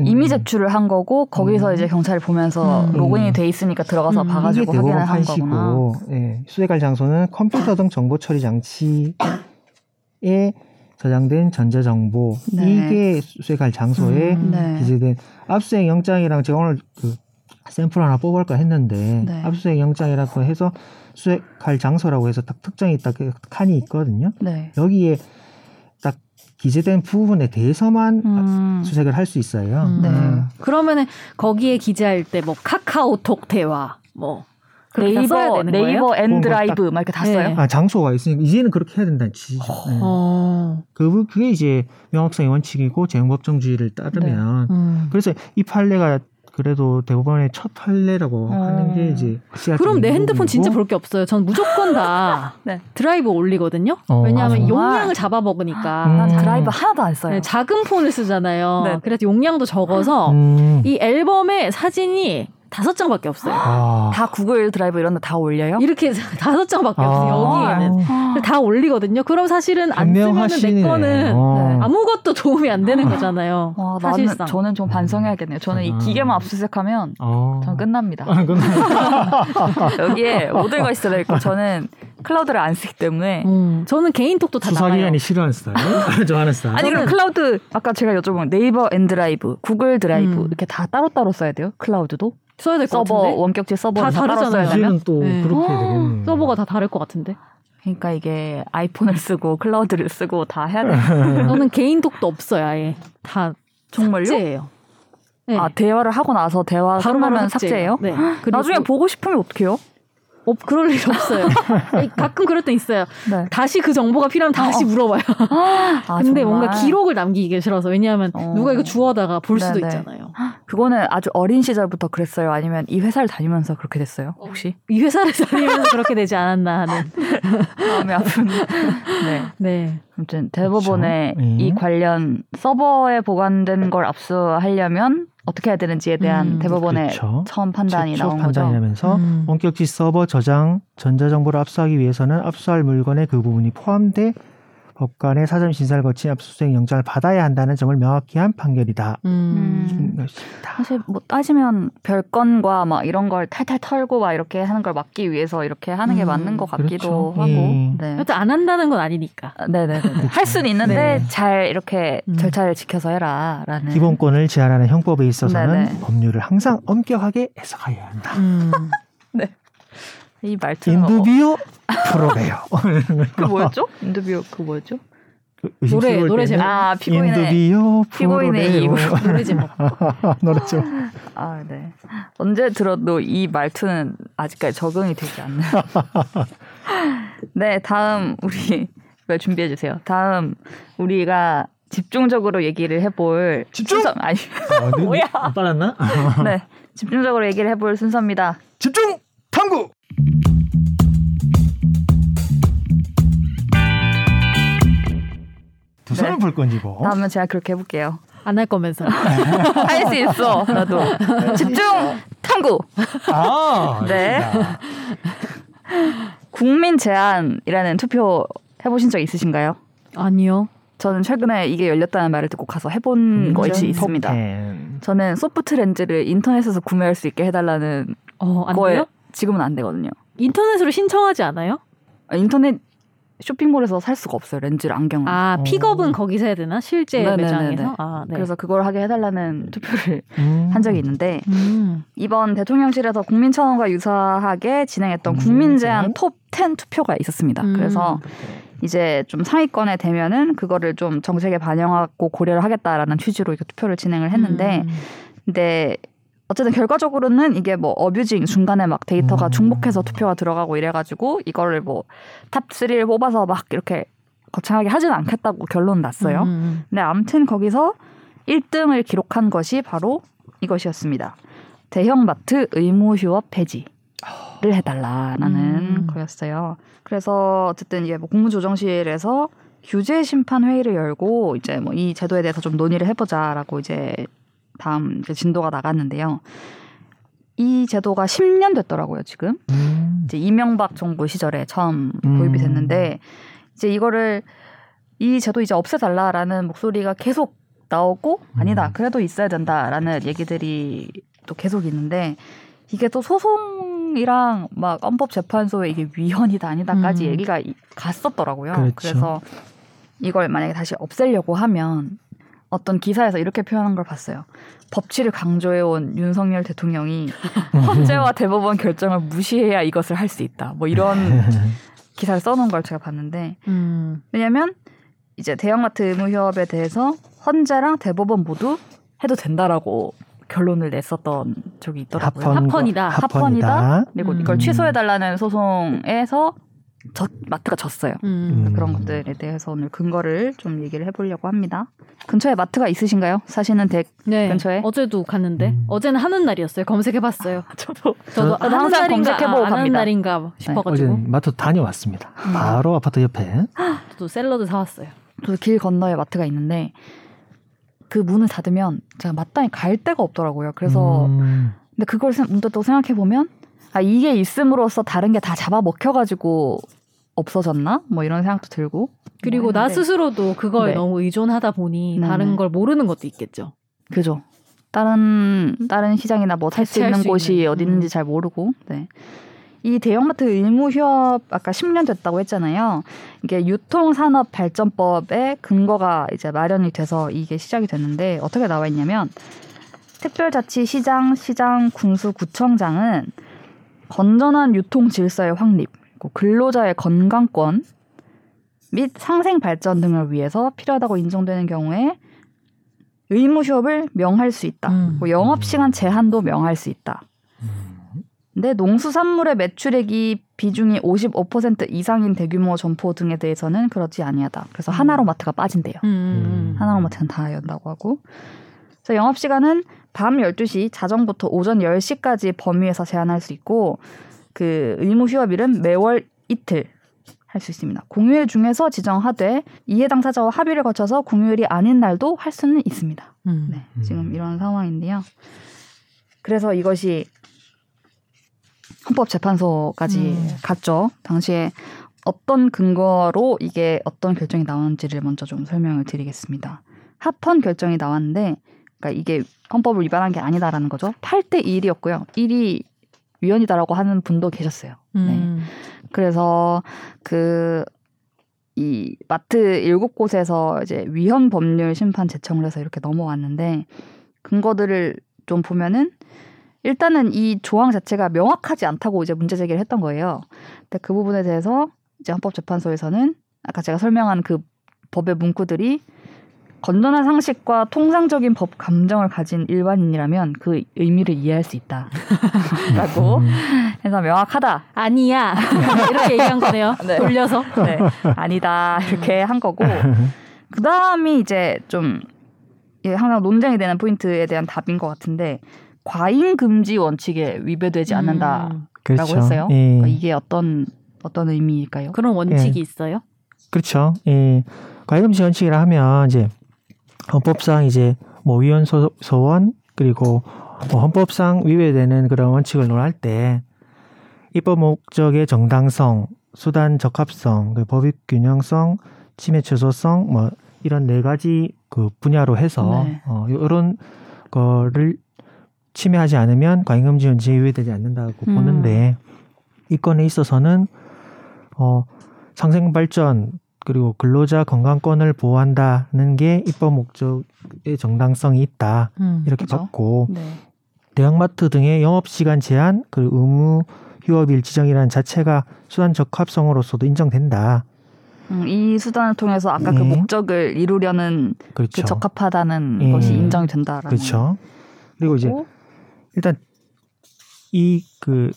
음. 이미 제출을 한 거고 거기서 음. 이제 경찰이 보면서 음. 로그인이 돼 있으니까 들어가서 음. 봐가지고 확인을 한 거구나. 예, 수색할 장소는 컴퓨터 등 정보 처리 장치에 저장된 전자정보 네. 이게 수색할 장소에 음. 네. 기재된 압수수색 영장이랑 제가 오늘 그 샘플 하나 뽑을까 했는데 네. 압수수색 영장이라고 해서 수색할 장소라고 해서 딱 특정이 딱그 칸이 있거든요. 네. 여기에 딱 기재된 부분에 대해서만 음. 수색을 할 수 있어요. 음. 그러면은 거기에 기재할 때 뭐 카카오톡 대화 뭐 네이버? 네이버 그런 거 엔드라이브 막 이렇게 다 네. 써요. 아, 장소가 있으니까 이제는 그렇게 해야 된다는 취지죠. 네. 어. 그 그게 이제 명확성의 원칙이고 죄형법정주의를 따르면 음. 그래서 이 판례가 그래도 대법원의 첫 판례라고 어. 하는 게 이제 그럼 내 핸드폰 진짜 볼볼게 없어요. 전 무조건 다 네. 드라이브 올리거든요. 어, 왜냐하면 아? 용량을 잡아먹으니까. 음. 난 드라이브 하나도 안 써요. 네, 작은 폰을 쓰잖아요. 네. 그래서 용량도 적어서 음. 이 앨범에 사진이 다섯 장밖에 없어요. 아. 다 구글 드라이브 이런 데 다 올려요? 이렇게 다섯 장밖에 없어요. 여기에는 아. 다 올리거든요. 그럼 사실은 안 쓰면 내. 거는 어. 아무것도 도움이 안 되는 거잖아요. 와, 나는 사실상. 저는 좀 반성해야겠네요. 저는 이 아. 기계만 압수수색하면 어. 전 끝납니다. 아, 여기에 모든 것이 들어 있고 저는 클라우드를 안 쓰기 때문에 음, 저는 개인톡도 다. 수사기관이 싫어하는 스타일, 좋아하는 스타일. 아니 그럼 클라우드 아까 제가 여쭤본 네이버 엔드라이브, 구글 드라이브 음. 이렇게 다 따로따로 써야 돼요? 클라우드도? 써야 될것 서버 같은데. 원격지 서버를 다 다, 다르잖아요. 되면? 사실은 또 네. 그렇게 어, 되겠네. 서버가 다 다를 것 같은데. 그러니까 이게 아이폰을 쓰고 클라우드를 쓰고 다 해야 돼. 저는 개인 톡도 없어요. 아예 다 정말요? 삭제예요. 네. 아 대화를 하고 나서 대화 바로 끝나면 삭제예요? 네. 나중에 보고 싶으면 어떡해요? 어, 그럴 일 없어요. 아니, 가끔 그럴 때 있어요. 네. 다시 그 정보가 필요하면 다시 어, 어. 물어봐요. 아, 근데 정말. 뭔가 기록을 남기기 싫어서 왜냐하면 어. 누가 이거 주워다가 볼 수도 네네. 있잖아요. 그거는 아주 어린 시절부터 그랬어요? 아니면 이 회사를 다니면서 그렇게 됐어요? 혹시? 이 회사를 다니면서 그렇게 되지 않았나 하는. 마음이 아픈. 네. 네. 아무튼 대법원에 그렇죠. 이 음. 관련 서버에 보관된 걸 압수하려면 어떻게 해야 되는지에 대한 음, 대법원의 그렇죠. 처음 판단이 나온 거죠. 판단이라면서 음. 원격지 서버 저장 전자정보를 압수하기 위해서는 압수할 물건에 그 부분이 포함돼 법관의 사전 심사를 거친 압수수색 영장을 받아야 한다는 점을 명확히 한 판결이다. 음. 음. 사실 뭐 따지면 별건과 막 이런 걸 탈탈 털고 막 이렇게 하는 걸 막기 위해서 이렇게 하는 게 음, 맞는 것 같기도 그렇죠. 하고. 예. 네. 여튼 안 한다는 건 아니니까. 아, 네네네. 할 수는 있는데 네. 잘 이렇게 음. 절차를 지켜서 해라라는. 기본권을 제한하는 형법에 있어서는 네네. 법률을 항상 엄격하게 해석해야 한다. 음. 이 말투는 어, 인두비오 프로베요. 그 뭐였죠? 인터뷰 그 뭐였죠? 노래- 노래 제목. 아 피고인의 인두비오 피고인의. 이유. 노래 제목. 노래 제목. 아 네. 언제 들어도 이 말투는 아직까지 적응이 되지 않는. 네 다음 우리 왜 준비해 주세요. 다음 우리가 집중적으로 얘기를 해볼 집중! 순서 아니 어, 네, 뭐야? 아, 빨랐나? 네 집중적으로 얘기를 해볼 순서입니다. 집중 탐구. 두 손을 네. 볼 건지 뭐. 다음은 제가 그렇게 해볼게요. 안 할 거면서. 할 수 있어 나도 집중 탐구. 아, 네. 국민 제안이라는 투표 해보신 적 있으신가요? 아니요. 저는 최근에 이게 열렸다는 말을 듣고 가서 해본 것이 있습니다. 톱텐. 저는 소프트 렌즈를 인터넷에서 구매할 수 있게 해달라는 어, 안 거에 돼요? 지금은 안 되거든요. 인터넷으로 신청하지 않아요? 아, 인터넷 쇼핑몰에서 살 수가 없어요 렌즈를 안경을. 아, 어. 픽업은 거기서 해야 되나? 실제 네네네네. 매장에서? 아, 네. 그래서 그걸 하게 해달라는 투표를 음. 한 적이 있는데 음. 이번 대통령실에서 국민청원과 유사하게 진행했던 국민 제안 톱 10 투표가 있었습니다. 음. 그래서 이제 좀 상위권에 되면은 그거를 좀 정책에 반영하고 고려를 하겠다라는 취지로 이렇게 투표를 진행을 했는데 음. 근데 어쨌든 결과적으로는 이게 뭐 어뷰징 중간에 막 데이터가 음. 중복해서 투표가 들어가고 이래가지고 이거를 뭐탑 3를 뽑아서 막 이렇게 거창하게 하진 않겠다고 결론 났어요. 음. 근데 아무튼 거기서 1등을 기록한 것이 바로 이것이었습니다. 대형마트 의무 휴업 폐지 를 해달라라는 음. 거였어요. 그래서 어쨌든 이게 뭐 국무조정실에서 규제 심판 회의를 열고 이제 뭐 이 제도에 대해서 좀 논의를 해보자라고 이제 다음 진도가 나갔는데요. 이 제도가 10년 됐더라고요 지금. 음. 이제 이명박 정부 시절에 처음 음. 도입이 됐는데 이제 이거를 이 제도 이제 없애달라라는 목소리가 계속 나오고 아니다 음. 그래도 있어야 된다라는 얘기들이 또 계속 있는데 이게 또 소송이랑 막 헌법재판소에 이게 위헌이다 아니다까지 음. 얘기가 이- 갔었더라고요. 그렇죠. 그래서 이걸 만약에 다시 없애려고 하면 어떤 기사에서 이렇게 표현한 걸 봤어요. 법치를 강조해온 윤석열 대통령이 헌재와 대법원 결정을 무시해야 이것을 할 수 있다. 뭐 이런 기사를 써놓은 걸 제가 봤는데 음. 왜냐하면 이제 대형마트 의무 휴업에 대해서 헌재랑 대법원 모두 해도 된다라고 결론을 냈었던 적이 있더라고요. 합헌, 합헌이다. 합헌이다. 그리고 음. 이걸 취소해달라는 소송에서 저, 마트가 졌어요. 음. 음. 그런 것들에 대해서 오늘 근거를 좀 얘기를 해보려고 합니다. 근처에 마트가 있으신가요? 사시는 댁 네. 근처에? 어제도 갔는데 음. 어제는 하는 날이었어요. 검색해봤어요. 저도 저도 저도 하는 항상 날인가 검색해보고 안 하는 갑니다. 날인가 싶어가지고 어제 마트 다녀왔습니다. 음. 바로 아파트 옆에. 저도 샐러드 사왔어요. 저도 길 건너에 마트가 있는데 그 문을 닫으면 제가 마땅히 갈 데가 없더라고요. 그래서 음. 근데 그걸 생- 문득 또 생각해 보면 아 이게 있음으로써 다른 게 다 잡아먹혀가지고 없어졌나? 뭐 이런 생각도 들고 그리고 뭐 나. 스스로도 그거에 네. 너무 의존하다 보니 네네. 다른 걸 모르는 것도 있겠죠. 그죠. 다른 다른 시장이나 뭐 살 수 있는 수 곳이 있는, 어디 있는지 음. 잘 모르고. 네. 이 대형마트 의무 휴업 아까 10년 됐다고 했잖아요. 이게 유통산업 발전법의 근거가 이제 마련이 돼서 이게 시작이 됐는데 어떻게 나와 있냐면 특별자치시장, 시장, 군수, 구청장은 건전한 유통 질서의 확립, 근로자의 건강권 및 상생 발전 등을 위해서 필요하다고 인정되는 경우에 의무 휴업을 명할 수 있다. 음. 영업 시간 제한도 명할 수 있다. 근데 농수산물의 매출액이 비중이 55% 이상인 대규모 점포 등에 대해서는 그렇지 아니하다. 그래서 음. 하나로 마트가 빠진대요. 음. 하나로 마트는 다 연다고 하고. 그래서 영업 시간은 밤 12시 자정부터 오전 10시까지 범위에서 제한할 수 있고 그 의무 휴업일은 매월 이틀 할 수 있습니다. 공휴일 중에서 지정하되 이해 당사자와 합의를 거쳐서 공휴일이 아닌 날도 할 수는 있습니다. 음. 네, 지금 이런 상황인데요. 그래서 이것이 헌법재판소까지 음. 갔죠. 당시에 어떤 근거로 이게 어떤 결정이 나왔는지를 먼저 좀 설명을 드리겠습니다. 합헌 결정이 나왔는데, 그러니까 이게 헌법을 위반한 게 아니다라는 거죠. 8대 1이었고요. 1이 위헌이다라고 하는 분도 계셨어요. 네. 음. 그래서 그 이 마트 일곱 곳에서 이제 위헌 법률 심판 제청을 해서 이렇게 넘어왔는데 근거들을 좀 보면은 일단은 이 조항 자체가 명확하지 않다고 이제 문제 제기를 했던 거예요. 근데 그 부분에 대해서 이제 헌법재판소에서는 아까 제가 설명한 그 법의 문구들이 건전한 상식과 통상적인 법 감정을 가진 일반인이라면 그 의미를 이해할 수 있다라고 음. 해서 명확하다 아니야 이렇게 얘기한 거네요. 네. 돌려서. 네, 아니다 이렇게 한 거고 그 다음이 이제 좀 이게 항상 논쟁이 되는 포인트에 대한 답인 것 같은데 과잉 금지 원칙에 위배되지 않는다라고 음. 그렇죠. 했어요. 예. 그러니까 이게 어떤 어떤 의미일까요? 그런 원칙이 있어요? 그렇죠. 예. 과잉 금지 원칙이라 하면 이제 헌법상 이제 뭐 위헌 소, 소원 그리고 뭐 헌법상 위배되는 그런 원칙을 논할 때 입법 목적의 정당성, 수단 적합성, 그 법익 균형성, 침해 최소성 뭐 이런 네 가지 그 분야로 해서 네. 어 이런 거를 침해하지 않으면 과잉금지 원칙이 위배되지 않는다고 음. 보는데 이 건에 있어서는 어 상생 발전 그리고 근로자 건강권을 보호한다는 게 입법 목적의 정당성이 있다 음. 이렇게 그죠. 봤고 네. 대형마트 등의 영업 시간 제한 그리고 의무 휴업일 지정이라는 자체가 수단 적합성으로서도 인정된다. 음, 이 수단을 통해서 아까 그 네. 목적을 이루려는 그렇죠. 그 적합하다는 예. 것이 인정이 된다라는 그렇죠. 그리고 이제. 일단 이 그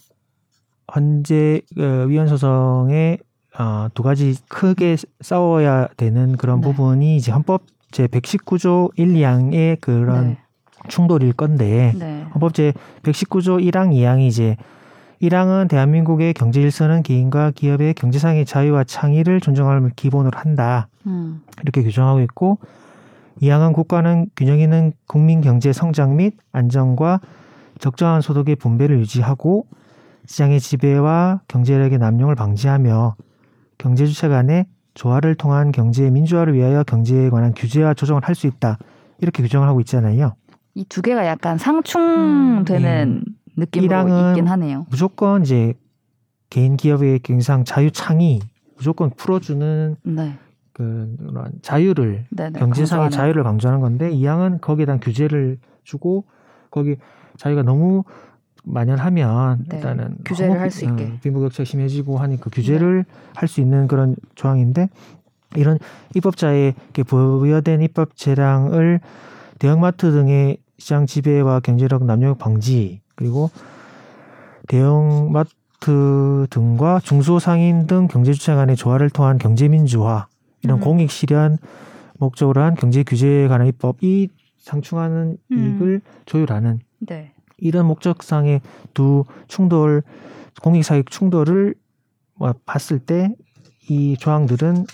헌재 그 위헌 소송에 어, 두 가지 크게 싸워야 되는 그런 네. 부분이 이제 헌법 제 119조 1, 2항의 그런 네. 충돌일 건데 네. 헌법 제 119조 1항, 2항이 이제 1항은 대한민국의 경제 질서는 개인과 기업의 경제상의 자유와 창의를 존중함을 기본으로 한다. 음. 이렇게 규정하고 있고 2항은 국가는 균형 있는 국민 경제 성장 및 안정과 적정한 소득의 분배를 유지하고 시장의 지배와 경제력의 남용을 방지하며 경제 주체 간의 조화를 통한 경제 민주화를 위하여 경제에 관한 규제와 조정을 할 수 있다. 이렇게 규정을 하고 있잖아요. 이 두 개가 약간 상충되는 느낌으로 이랑은 있긴 하네요. 무조건 이제 개인 기업의 경상 자유 창의 무조건 풀어주는 네. 그 자유를 네, 네. 경제상의 강조하는. 자유를 강조하는 건데 이 항은 거기에 대한 규제를 주고 거기 자유가 너무 만연하면 네, 일단은 규제를 허무- 할수 있게. 네. 어, 빈부격차 심해지고 하니까 규제를 할 수 있는 그런 조항인데 이런 입법자에게 부여된 입법 재량을 대형마트 등의 시장 지배와 경제력 남용 방지 그리고 대형마트 등과 중소상인 등 경제주체 간의 조화를 통한 경제민주화 이런 음. 공익 실현 목적으로 한 경제 규제에 관한 입법이 상충하는 음. 이익을 조율하는 네. 이런 목적상의 두 충돌 공익사익 충돌을 뭐 봤을 때 이 조항들은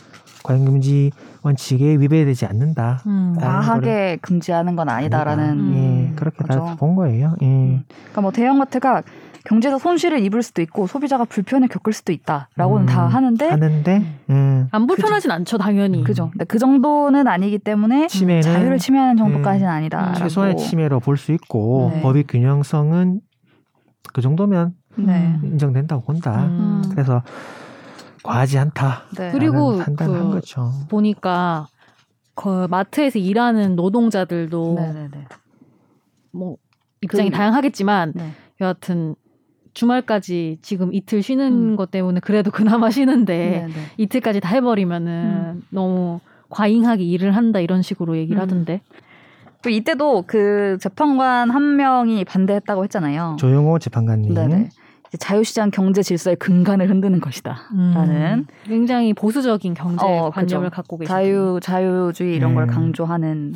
과잉금지 원칙에 위배되지 않는다. 음. 아, 과하게 금지하는 건 아니다라는 아니다. 예, 음. 그렇게. 다 본 거예요. 예. 음. 그러니까 뭐 대형마트가 경제에서 손실을 입을 수도 있고 소비자가 불편을 겪을 수도 있다라고는 음, 다 하는데 하는데 예. 안 불편하진 않죠, 당연히. 그죠. 근데 그 정도는 아니기 때문에 침해는 자유를 침해하는 정도까지는 아니다. 음, 최소한의 침해로 볼 수 있고 네. 법의 균형성은 그 정도면 네. 음. 인정된다고 본다. 음. 그래서 과하지 않다. 네. 그리고 판단한 그 거죠. 보니까 그 마트에서 일하는 노동자들도 네네네. 뭐 입장이 그- 다양하겠지만 네. 여하튼 주말까지 지금 이틀 쉬는 음. 것 때문에 그래도 그나마 쉬는데 네네. 이틀까지 다 해버리면은 너무 과잉하게 일을 한다 이런 식으로 얘기를 음. 하던데. 또 이때도 그 재판관 한 명이 반대했다고 했잖아요. 조용호 재판관님. 네네. 이제 자유시장 경제 질서의 근간을 흔드는 것이다. 라는 굉장히 보수적인 경제 어, 관념을 그죠. 갖고 계시 자유 자유주의 이런 걸 네. 강조하는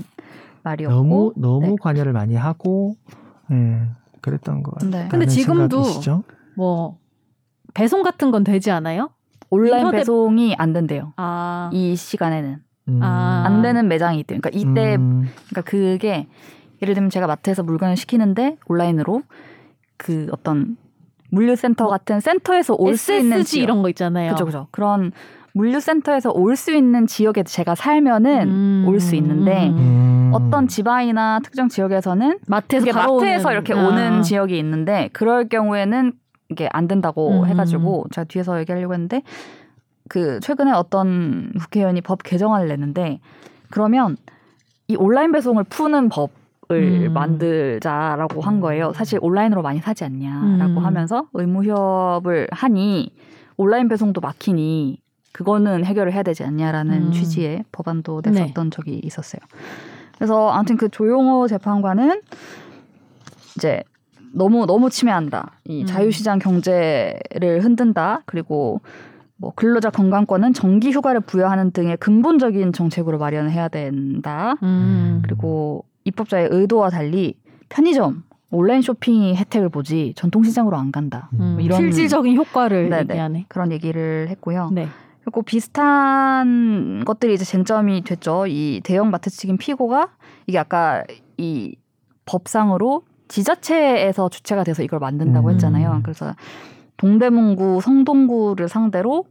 말이었고. 너무 너무 네. 관여를 많이 하고 예, 그랬던 거 같아요. 네. 근데 지금도 뭐 배송 같은 건 되지 않아요? 온라인 인터넷- 배송이 안 된대요. 아, 이 시간에는 음, 아. 안 되는 매장이 있대요. 그러니까 이때 음, 그러니까 그게 예를 들면 제가 마트에서 물건을 시키는데 온라인으로 그 어떤 물류센터 같은 센터에서 올 수 있는 SSG 지역. 이런 거 있잖아요. 그죠 그죠 그런 물류센터에서 올 수 있는 지역에 제가 살면은 음, 올수 있는데 음. 음. 어떤 지방이나 특정 지역에서는 마트에서 마트에서 오는- 이렇게 아. 오는 지역이 있는데 그럴 경우에는 이게 안 된다고 음. 해가지고 제가 뒤에서 얘기하려고 했는데 그 최근에 어떤 국회의원이 법 개정안을 냈는데 그러면 이 온라인 배송을 푸는 법 을 음. 만들자라고 한 거예요. 사실 온라인으로 많이 사지 않냐라고 음. 하면서 의무협을 하니 온라인 배송도 막히니 그거는 해결을 해야 되지 않냐라는 음. 취지의 법안도 네. 냈었던 적이 있었어요. 그래서 아무튼 그 조용호 재판관은 이제 너무 너무 침해한다. 이 음. 자유시장 경제를 흔든다. 그리고 뭐 근로자 건강권은 정기 휴가를 부여하는 등의 근본적인 정책으로 마련을 해야 된다. 음. 그리고 입법자의 의도와 달리 편의점 온라인 쇼핑이 혜택을 보지 전통시장으로 안 간다. 음. 뭐 이런 실질적인 효과를 네네. 얘기하네. 그런 얘기를 했고요. 네. 그리고 비슷한 것들이 이제 쟁점이 됐죠. 이 대형 마트 측인 피고가 이게 아까 이 법상으로 지자체에서 주체가 돼서 이걸 만든다고 음. 했잖아요. 그래서 동대문구, 성동구를 상대로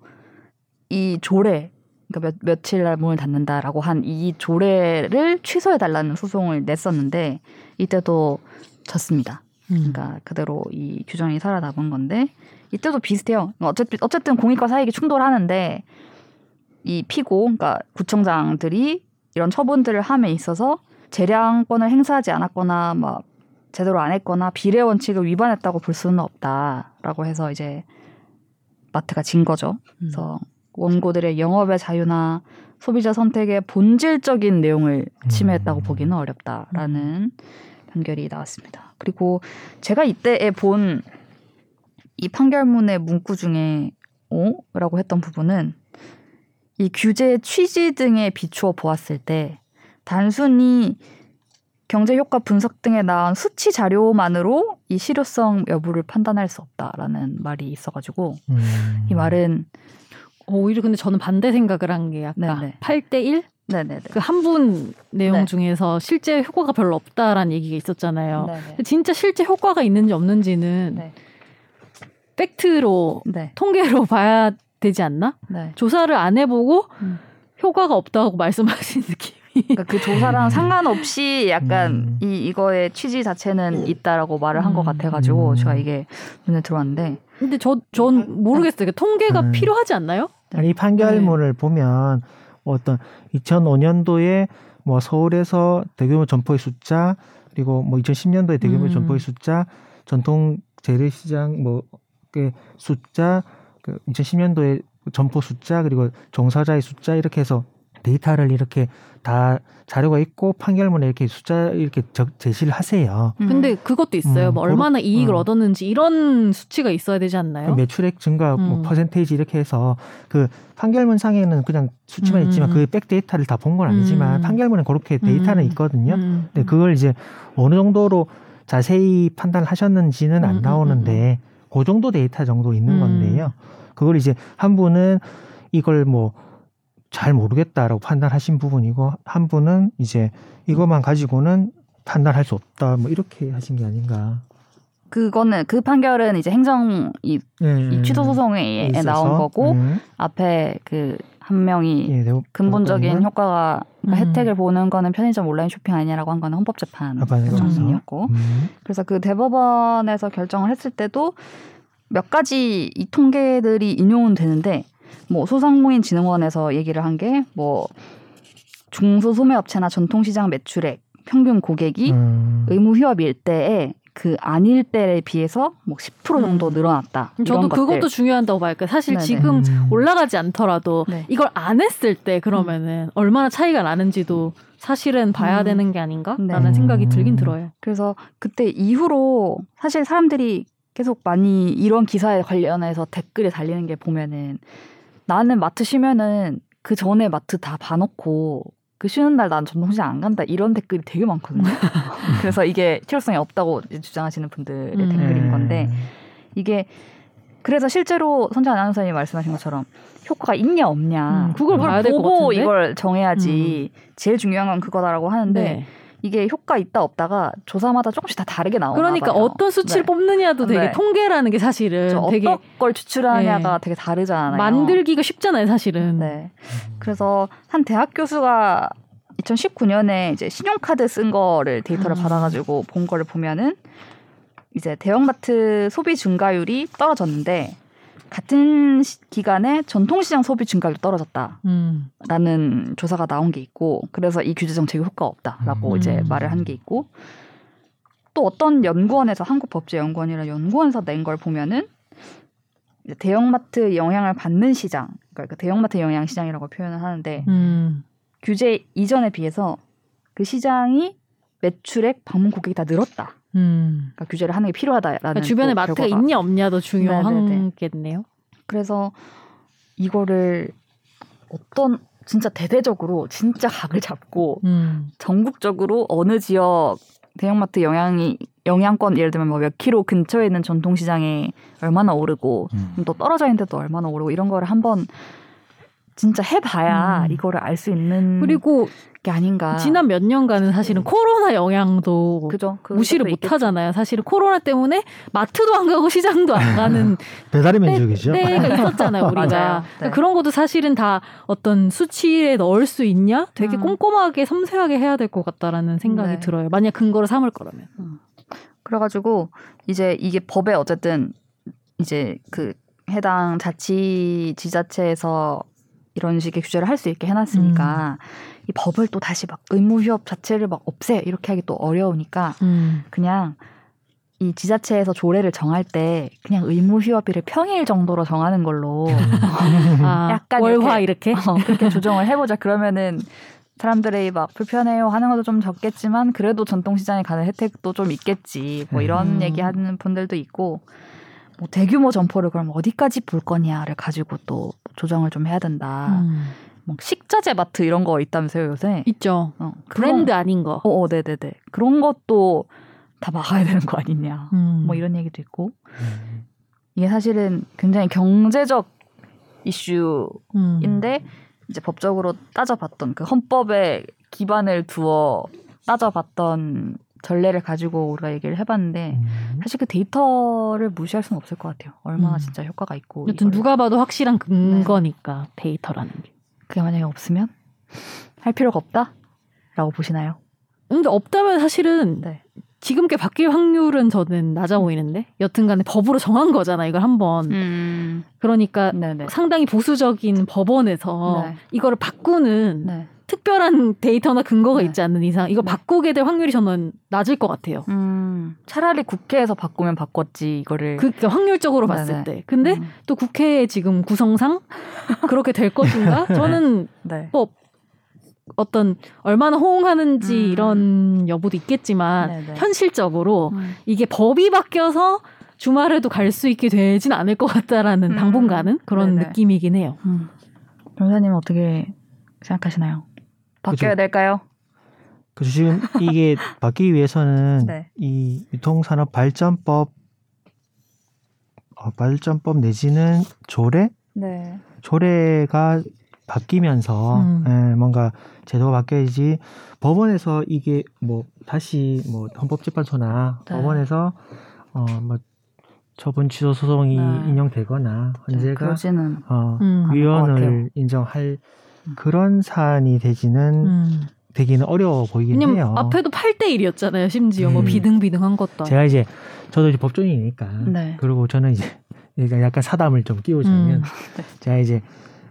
이 조례 그러니까 몇, 며칠 날 문을 닫는다라고 한 이 조례를 취소해 달라는 소송을 냈었는데 이때도 졌습니다. 음. 그러니까 그대로 이 규정이 살아남은 건데 이때도 비슷해요. 어쨌든 어쨌든 공익과 사익이 충돌하는데 이 피고, 그러니까 구청장들이 이런 처분들을 함에 있어서 재량권을 행사하지 않았거나 막 제대로 안 했거나 비례 원칙을 위반했다고 볼 수는 없다라고 해서 이제 마트가 진 거죠. 그래서 원고들의 영업의 자유나 소비자 선택의 본질적인 내용을 침해했다고 음. 보기는 어렵다라는 판결이 나왔습니다. 그리고 제가 이때에 본 이 판결문의 문구 중에 오라고 했던 부분은 이 규제의 취지 등에 비추어 보았을 때 단순히 경제 효과 분석 등에 나온 수치 자료만으로 이 실효성 여부를 판단할 수 없다라는 말이 있어가지고 음. 이 말은 오히려 근데 저는 반대 생각을 한 게 아까 네네. 8대 1? 네네네. 그 한 분 내용 네. 중에서 실제 효과가 별로 없다라는 얘기가 있었잖아요. 네네. 진짜 실제 효과가 있는지 없는지는 네. 팩트로 네. 통계로 봐야 되지 않나? 네. 조사를 안 해보고 음. 효과가 없다고 말씀하신 느낌이. 그러니까 그 조사랑 상관없이 약간 음. 이 이거의 취지 자체는 있다라고 말을 한것 음. 같아가지고 음. 제가 이게 눈에 들어왔는데 근데 저, 전 모르겠어요. 그 통계가 음. 필요하지 않나요? 아니 이 판결문을 보면 뭐 어떤 2005년도에 뭐 서울에서 대규모 점포의 숫자 그리고 뭐 2010년도에 대규모 음. 점포의 숫자 전통 재래시장 뭐 그 숫자 그 2010년도에 점포 숫자 그리고 종사자의 숫자 이렇게 해서 데이터를 이렇게 다 자료가 있고 판결문에 이렇게 숫자 이렇게 적, 제시를 하세요. 음. 근데 그것도 있어요. 음, 뭐 얼마나 그렇- 이익을 음. 얻었는지 이런 수치가 있어야 되지 않나요? 매출액 증가 뭐 음. 퍼센테이지 이렇게 해서 그 판결문 상에는 그냥 수치만 음. 있지만 그 back data를 다 본 건 아니지만 음. 판결문에 그렇게 데이터는 음. 있거든요. 음. 근데 그걸 이제 어느 정도로 자세히 판단을 하셨는지는 음, 안 음, 나오는데 그 정도 데이터 정도 있는 음. 건데요. 그걸 이제 한 분은 이걸 뭐 잘 모르겠다라고 판단하신 부분이고 한 분은 이제 이것만 가지고는 판단할 수 없다 뭐 이렇게 하신 게 아닌가. 그거는 그 판결은 이제 행정 이, 예, 이 취소 소송에 있어서, 나온 거고 음, 앞에 그 한 명이 예, 네, 근본적인 그거는 효과가 그러니까 음. 혜택을 보는 거는 편의점 온라인 쇼핑 아니냐라고 한 거는 헌법재판 아빠는 결정이었고 음. 그래서 그 대법원에서 결정을 했을 때도 몇 가지 이 통계들이 인용은 되는데 뭐 소상공인진흥원에서 얘기를 한 게 뭐 중소소매업체나 전통시장 매출액 평균 고객이 음. 의무 휴업 일 때에 그 아닐 때에 비해서 뭐 10% 정도 음. 늘어났다. 저도 이런 그것도 것들. 중요한다고 봐요. 그러니까 사실 네네. 지금 음. 올라가지 않더라도 네. 이걸 안 했을 때 그러면은 얼마나 차이가 나는지도 사실은 봐야 음. 되는 게 아닌가라는 네. 생각이 들긴 음. 들어요. 그래서 그때 이후로 사실 사람들이 계속 많이 이런 기사에 관련해서 댓글에 달리는 게 보면은 나는 마트 쉬면은 그 전에 마트 다 봐놓고 그 쉬는 날 난 전통시장 안 간다 이런 댓글이 되게 많거든요. 그래서 이게 실효성이 없다고 주장하시는 분들의 음. 댓글인 예. 건데 이게 그래서 실제로 선재 아나운서님이 말씀하신 것처럼 효과가 있냐 없냐 음, 그걸 봐야 될것 보고 같은데? 음. 이걸 정해야지 제일 중요한 건 그거다라고 하는데 네. 이게 효과 있다 없다가 조사마다 조금씩 다 다르게 나오나 그러니까 봐요. 어떤 수치를 네. 뽑느냐도 되게 네. 통계라는 게 사실은 저 되게 어떤 걸 추출하냐가 네. 되게 다르잖아요. 만들기가 쉽잖아요, 사실은. 네. 그래서 한 대학 교수가 2019년에 이제 신용카드 쓴 거를 데이터를 음. 받아가지고 본 거를 보면은 이제 대형마트 소비 증가율이 떨어졌는데 같은 시- 기간에 전통시장 소비 증가율도 떨어졌다라는 음. 조사가 나온 게 있고 그래서 이 규제 정책이 효과가 없다라고 음. 이제 말을 한 게 있고 또 어떤 연구원에서 한국법제연구원이라는 연구원에서 낸 걸 보면은 이제 대형마트 영향을 받는 시장, 그러니까 그 대형마트 영향 시장이라고 표현을 하는데 음. 규제 이전에 비해서 그 시장이 매출액 방문 고객이 다 늘었다. 음. 그러니까 규제를 하는 게 필요하다라는 그러니까 주변에 또 마트가 결과가. 있냐 없냐도 네네네. 중요하겠네요. 그래서 이거를 어떤 진짜 대대적으로 진짜 각을 잡고 음. 전국적으로 어느 지역 대형마트 영향이 영향권 예를 들면 뭐몇 킬로 근처에 있는 전통시장에 얼마나 오르고 음. 또 떨어져 있는데도 얼마나 오르고 이런 거를 한번 진짜 해봐야 음. 이거를 알 수 있는 그리고 게 아닌가. 지난 몇 년간은 사실은 코로나 영향도 그죠? 그 무시를 못 있겠죠. 하잖아요. 사실은 코로나 때문에 마트도 안 가고 시장도 안 가는 배달의 때- 민족이죠. 때가 있었잖아요, 우리가. 맞아요. 네. 그러니까 그런 것도 사실은 다 어떤 수치에 넣을 수 있냐? 되게 음. 꼼꼼하게 섬세하게 해야 될 것 같다라는 생각이 네. 들어요. 만약 근거를 삼을 거라면. 그래가지고 이제 이게 법에 어쨌든 이제 그 해당 자치 지자체에서 이런 식의 규제를 할 수 있게 해놨으니까 이 법을 또 다시 막 의무 휴업 자체를 막 없애 이렇게 하기 또 어려우니까 음. 그냥 이 지자체에서 조례를 정할 때 그냥 의무 휴업일을 평일 정도로 정하는 걸로 아, 약간 월화 이렇게. 어, 그렇게 조정을 해보자 그러면은 사람들이 막 불편해요 하는 것도 좀 적겠지만 그래도 전통시장에 가는 혜택도 좀 있겠지. 뭐 이런 음. 얘기하는 분들도 있고 뭐 대규모 점포를 그럼 어디까지 볼 거냐를 가지고 또 조정을 좀 해야 된다. 음. 뭐 식자재 마트 이런 거 있다면서요 요새? 있죠. 어, 브랜드 아닌 거. 어, 어, 네네네. 그런 것도 다 막아야 되는 거 아니냐. 음. 뭐 이런 얘기도 있고. 음. 이게 사실은 굉장히 경제적 이슈인데 음. 이제 법적으로 따져봤던 그 헌법에 기반을 두어 따져봤던 전례를 가지고 우리가 얘기를 해봤는데 음. 사실 그 데이터를 무시할 수는 없을 것 같아요. 얼마나 음. 진짜 효과가 있고. 여튼. 누가 봐도 확실한 근거니까 데이터라는 게. 그게 만약에 없으면 할 필요가 없다라고 보시나요? 근데 없다면 사실은 네. 지금 게 바뀔 확률은 저는 낮아 보이는데 여튼간에 법으로 정한 거잖아 이걸 한번 음. 그러니까 네네. 상당히 보수적인 법원에서 네. 이거를 바꾸는 네. 특별한 데이터나 근거가 네. 있지 않는 이상 이거 네. 바꾸게 될 확률이 저는 낮을 것 같아요. 음. 차라리 국회에서 바꾸면 바꿨지 이거를. 그 그러니까 확률적으로 봤을 네네. 때. 근데 음. 또 국회의 지금 구성상 그렇게 될 것인가? 저는 네. 뭐 어떤 얼마나 호응하는지 음. 이런 여부도 있겠지만 네네. 현실적으로 음. 이게 법이 바뀌어서 주말에도 갈 수 있게 되진 않을 것 같다라는 음. 당분간은 그런 네네. 느낌이긴 해요. 음. 변호사님은 어떻게 생각하시나요? 바뀌어야 그죠. 될까요? 그래서 지금 이게 바뀌기 위해서는 네. 이 유통산업 발전법 어, 발전법 내지는 조례 네. 조례가 바뀌면서 음. 예, 뭔가 제도가 바뀌어야지 법원에서 이게 뭐 다시 뭐 헌법재판소나 네. 법원에서 어뭐 처분 취소 소송이 네. 인용되거나 언제가 그러지는 어 음. 위헌을 인정할 그런 사안이 되지는 음. 되기는 어려워 보이긴 해요. 앞에도 8대 1이었잖아요. 심지어 뭐 음. 비등비등한 것도. 제가 이제 저도 이제 법조인이니까 네. 그리고 저는 이제 그러니까 약간 사담을 좀 끼워주면 음. 제가 이제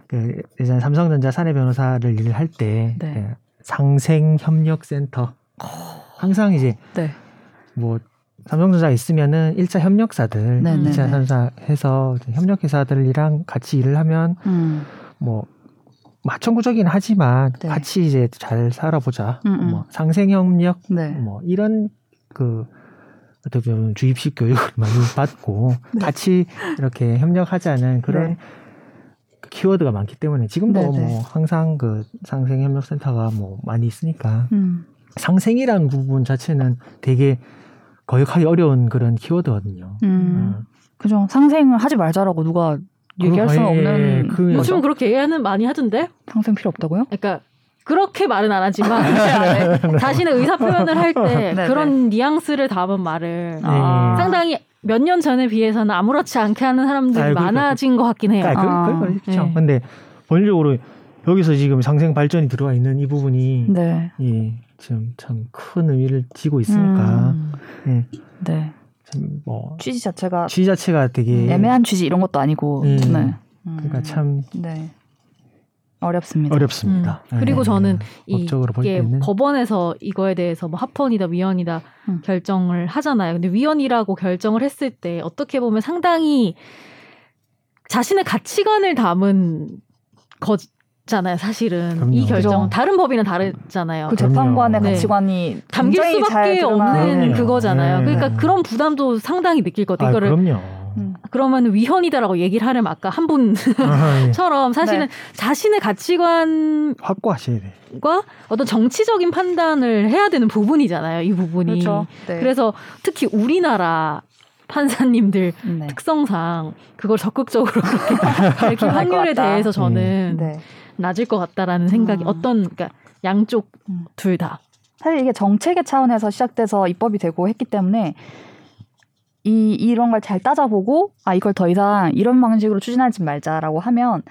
그 예전 삼성전자 사내 변호사를 일을 할때그 네. 상생협력센터 항상 이제 네. 뭐 삼성전자 있으면은 1차 협력사들, 네네네. 2차 삼사 해서 협력회사들이랑 같이 일을 하면 음. 뭐 마천구적이긴 하지만 네. 같이 이제 잘 살아보자. 음, 음. 뭐 상생협력 네. 뭐 이런 그 어떻게 보면 주입식 교육을 많이 받고 네. 같이 이렇게 협력하자는 그런 네. 그 키워드가 많기 때문에 지금도 네, 네. 뭐 항상 그 상생협력센터가 뭐 많이 있으니까 음. 상생이라는 부분 자체는 되게 거역하기 어려운 그런 키워드거든요. 음. 어. 그죠. 상생을 하지 말자라고 누가 얘기할 수는 그거, 예, 없는 그- 거죠. 요즘 그렇게 얘기하는 많이 하던데. 상생 필요 없다고요? 그러니까 그렇게 말은 안 하지만 네. 자신의 의사 표현을 할때 네, 그런 뉘앙스를 담은 말을 아. 상당히 몇 년 전에 비해서는 아무렇지 않게 하는 사람들이 아이고, 많아진 것 같긴 해요. 아, 그, 아. 그, 그렇죠. 네. 근데 본질적으로 여기서 지금 상생 발전이 들어와 있는 이 부분이 네. 예, 지금 참 큰 의미를 지고 있으니까 음. 예, 네. 참뭐 취지 자체가 취지 자체가 되게 애매한 취지 이런 것도 아니고. 음. 네. 그러니까 음. 참 네. 어렵습니다. 어렵습니다. 음. 그리고 예, 저는 이게 법원에서 이거에 대해서 뭐 합헌이다 위헌이다 음. 결정을 하잖아요. 근데 위헌이라고 결정을 했을 때 어떻게 보면 상당히 자신의 가치관을 담은 거 잖아요. 사실은 그럼요. 이 결정은 그죠. 다른 법이랑 다르잖아요. 그 재판관의 네. 가치관이 담길 수밖에 없는 그럼요. 그거잖아요. 네. 그러니까 그런 부담도 상당히 느낄 것 아, 같아요. 이거를 그럼요. 음. 그러면 위헌이다라고 얘기를 하려면 아까 한 분처럼 아, 예. 사실은 네. 자신의 가치관 확고하셔야 돼. 과 어떤 정치적인 판단을 해야 되는 부분이잖아요. 이 부분이. 그렇죠. 네. 그래서 특히 우리나라 판사님들 네. 특성상 그걸 적극적으로 것 확률에. 대해서 저는 네. 낮을 것 같다라는 생각이 음. 어떤 그러니까 양쪽 음. 둘 다. 사실 이게 정책의 차원에서 시작돼서 입법이 되고 했기 때문에 이 이런 걸 잘 따져보고 아 이걸 더 이상 이런 방식으로 추진하지 말자라고 하면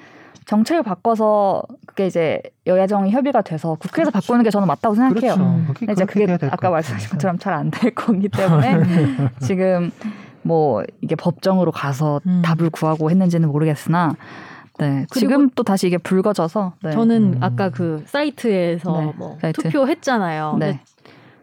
정책을 바꿔서 그게 이제 여야정이 협의가 돼서 국회에서 바꾸는 게 저는 맞다고 생각해요. 그렇죠. 음. 이제 그게 아까. 말씀하신 것처럼 잘 안 될 거기 때문에 지금 뭐 이게 법정으로 가서 음. 답을 구하고 했는지는 모르겠으나 네, 지금 또 다시 이게 불거져서 네. 저는 음. 아까 그 사이트에서 네, 뭐 사이트. 투표했잖아요. 네. 근데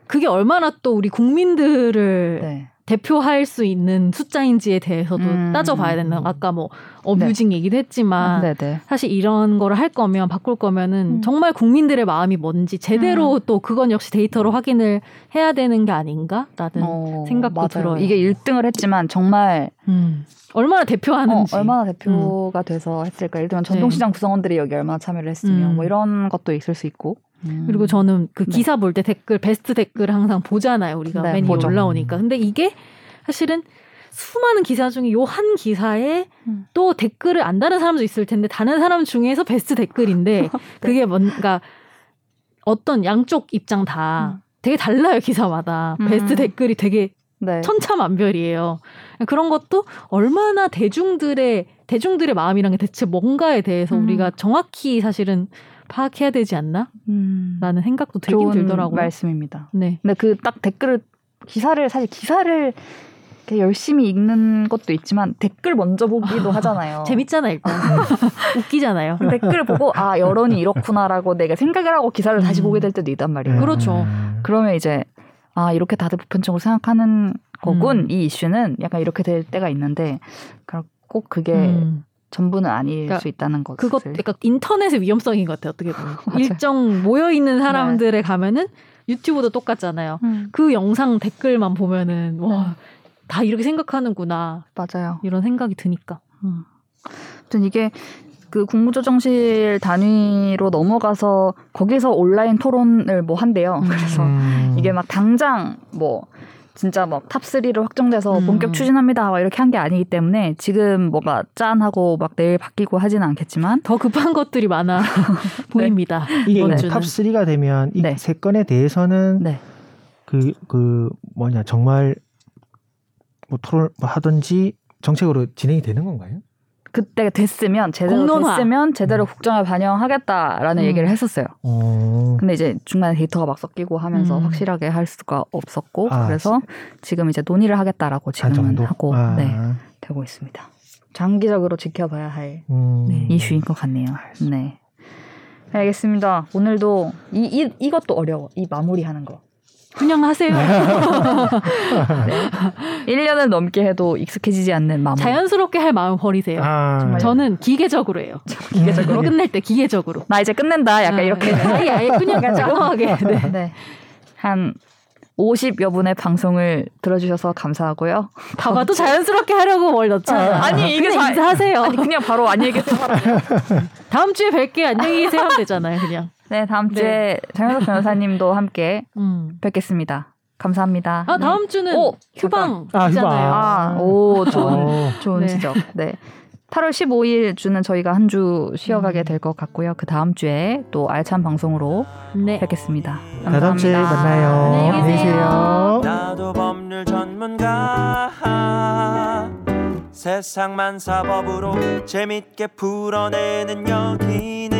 그게 얼마나 또 우리 국민들을 네. 대표할 수 있는 숫자인지에 대해서도 음. 따져봐야 된다. 아까 뭐 어뷰징 얘기도 했지만 네네. 사실 이런 거를 할 거면 바꿀 거면은 음. 정말 국민들의 마음이 뭔지 제대로 또 그건 역시 데이터로 확인을 해야 되는 게 아닌가라는 어, 생각도 맞아요. 들어요. 이게 1등을 했지만 정말 음. 얼마나 어, 대표하는지 얼마나 대표가 돼서 했을까? 예를 들면 전통시장 구성원들이 여기 얼마나 참여를 했으면 음. 뭐 이런 것도 있을 수 있고. 음. 그리고 저는 그 네. 기사 볼 때 댓글 베스트 댓글 항상 보잖아요. 우리가 네, 맨 위에. 올라오니까. 근데 이게 사실은 수많은 기사 중에 요 한 기사에 음. 또 댓글을 안 다는 사람도 있을 텐데 다른 사람 중에서 베스트 댓글인데 네. 그게 뭔가 어떤 양쪽 입장 다 음. 되게 달라요 기사마다 음. 베스트 댓글이 되게 네. 천차만별이에요. 그런 것도 얼마나 대중들의 대중들의 마음이란 게 대체 뭔가에 대해서 음. 우리가 정확히 사실은 파악해야 되지 않나라는 음. 생각도 들긴 들더라고요. 말씀입니다. 네. 근데 그 딱 댓글을 기사를 사실 기사를 열심히 읽는 것도 있지만 댓글 먼저 보기도 하잖아요. 재밌잖아 일단 웃기잖아요. 댓글 보고 아 여론이 이렇구나라고 내가 생각을 하고 기사를 다시 음. 보게 될 때도 있단 말이에요. 그렇죠. 음. 그러면 이제 아 이렇게 다들 보편적으로 생각하는 거군 음. 이 이슈는 약간 이렇게 될 때가 있는데 꼭 그게 음. 전부는 아닐 그러니까 수 있다는 것을 그것 약간 인터넷의 위험성인 것 같아요. 어떻게 보면. 일정 모여 있는 사람들에 가면은 유튜브도 똑같잖아요. 음, 그 영상 댓글만 보면은 와 다 이렇게 생각하는구나 맞아요. 이런 생각이 드니까. 음. 아무튼 이게 그 국무조정실 단위로 넘어가서 거기서 온라인 토론을 뭐 한대요. 음. 그래서 음. 이게 막 당장 뭐 진짜 막 top 3로 확정돼서 음. 본격 추진합니다. 막 이렇게 한 게 아니기 때문에 지금 뭐가 짠 하고 막 내일 바뀌고 하지는 않겠지만 더 급한 것들이 많아 보입니다. 이게 이번 네. 주는. top 3가 되면 이 네. 세 건에 대해서는 네. 그, 그, 뭐냐, 정말, 뭐, 토론 뭐 하든지 정책으로 진행이 되는 건가요? 그때 됐으면 제대로 공론화. 됐으면 제대로 국정을 반영하겠다라는 음. 얘기를 했었어요. 어, 근데 이제 중간에 데이터가 막 섞이고 하면서 음. 확실하게 할 수가 없었고 아, 그래서 지금 이제 논의를 하겠다라고 한 지금은? 하고 아, 네, 되고 있습니다. 장기적으로 지켜봐야 할 음. 네. 이슈인 것 같네요. 알겠습니다. 네. 알겠습니다. 오늘도 이, 이 이것도 어려워. 이 마무리하는 거. 그냥 하세요. 네. 1년을 넘게 해도 익숙해지지 않는 마무리. 자연스럽게 할 마음 버리세요. 아, 정말 저는 기계적으로 해요. 기계적으로 끝낼 때 기계적으로. 나 이제 끝낸다. 약간 아, 이렇게. 네. 아예 아예 그냥 짱하게. 네. 네. 한 50여 분의 방송을 들어주셔서 감사하고요. 봐봐도 자연스럽게 하려고 뭘 넣잖아. 아니, 이게 그냥 자- 인사하세요. 아니 그냥 바로 안녕히 계세요. 다음 주에 뵐게 안녕히 계세요 하면 되잖아요, 그냥. 네 다음 주에 장현석 변호사님도 함께 음. 뵙겠습니다. 감사합니다. 아 다음 주는 오, 휴방 아. 있잖아요. 아, 오 좋은 어, 좋은 네. 지적. 네. 8월 15일 주는 저희가 한 주 쉬어가게 음. 될것 같고요. 그 다음 주에 또 알찬 방송으로 네. 뵙겠습니다. 다음 주에 감사합니다. 만나요. 안녕히 계세요. 나도 법률 전문가 세상만 사법으로 재밌게 풀어내는 여기는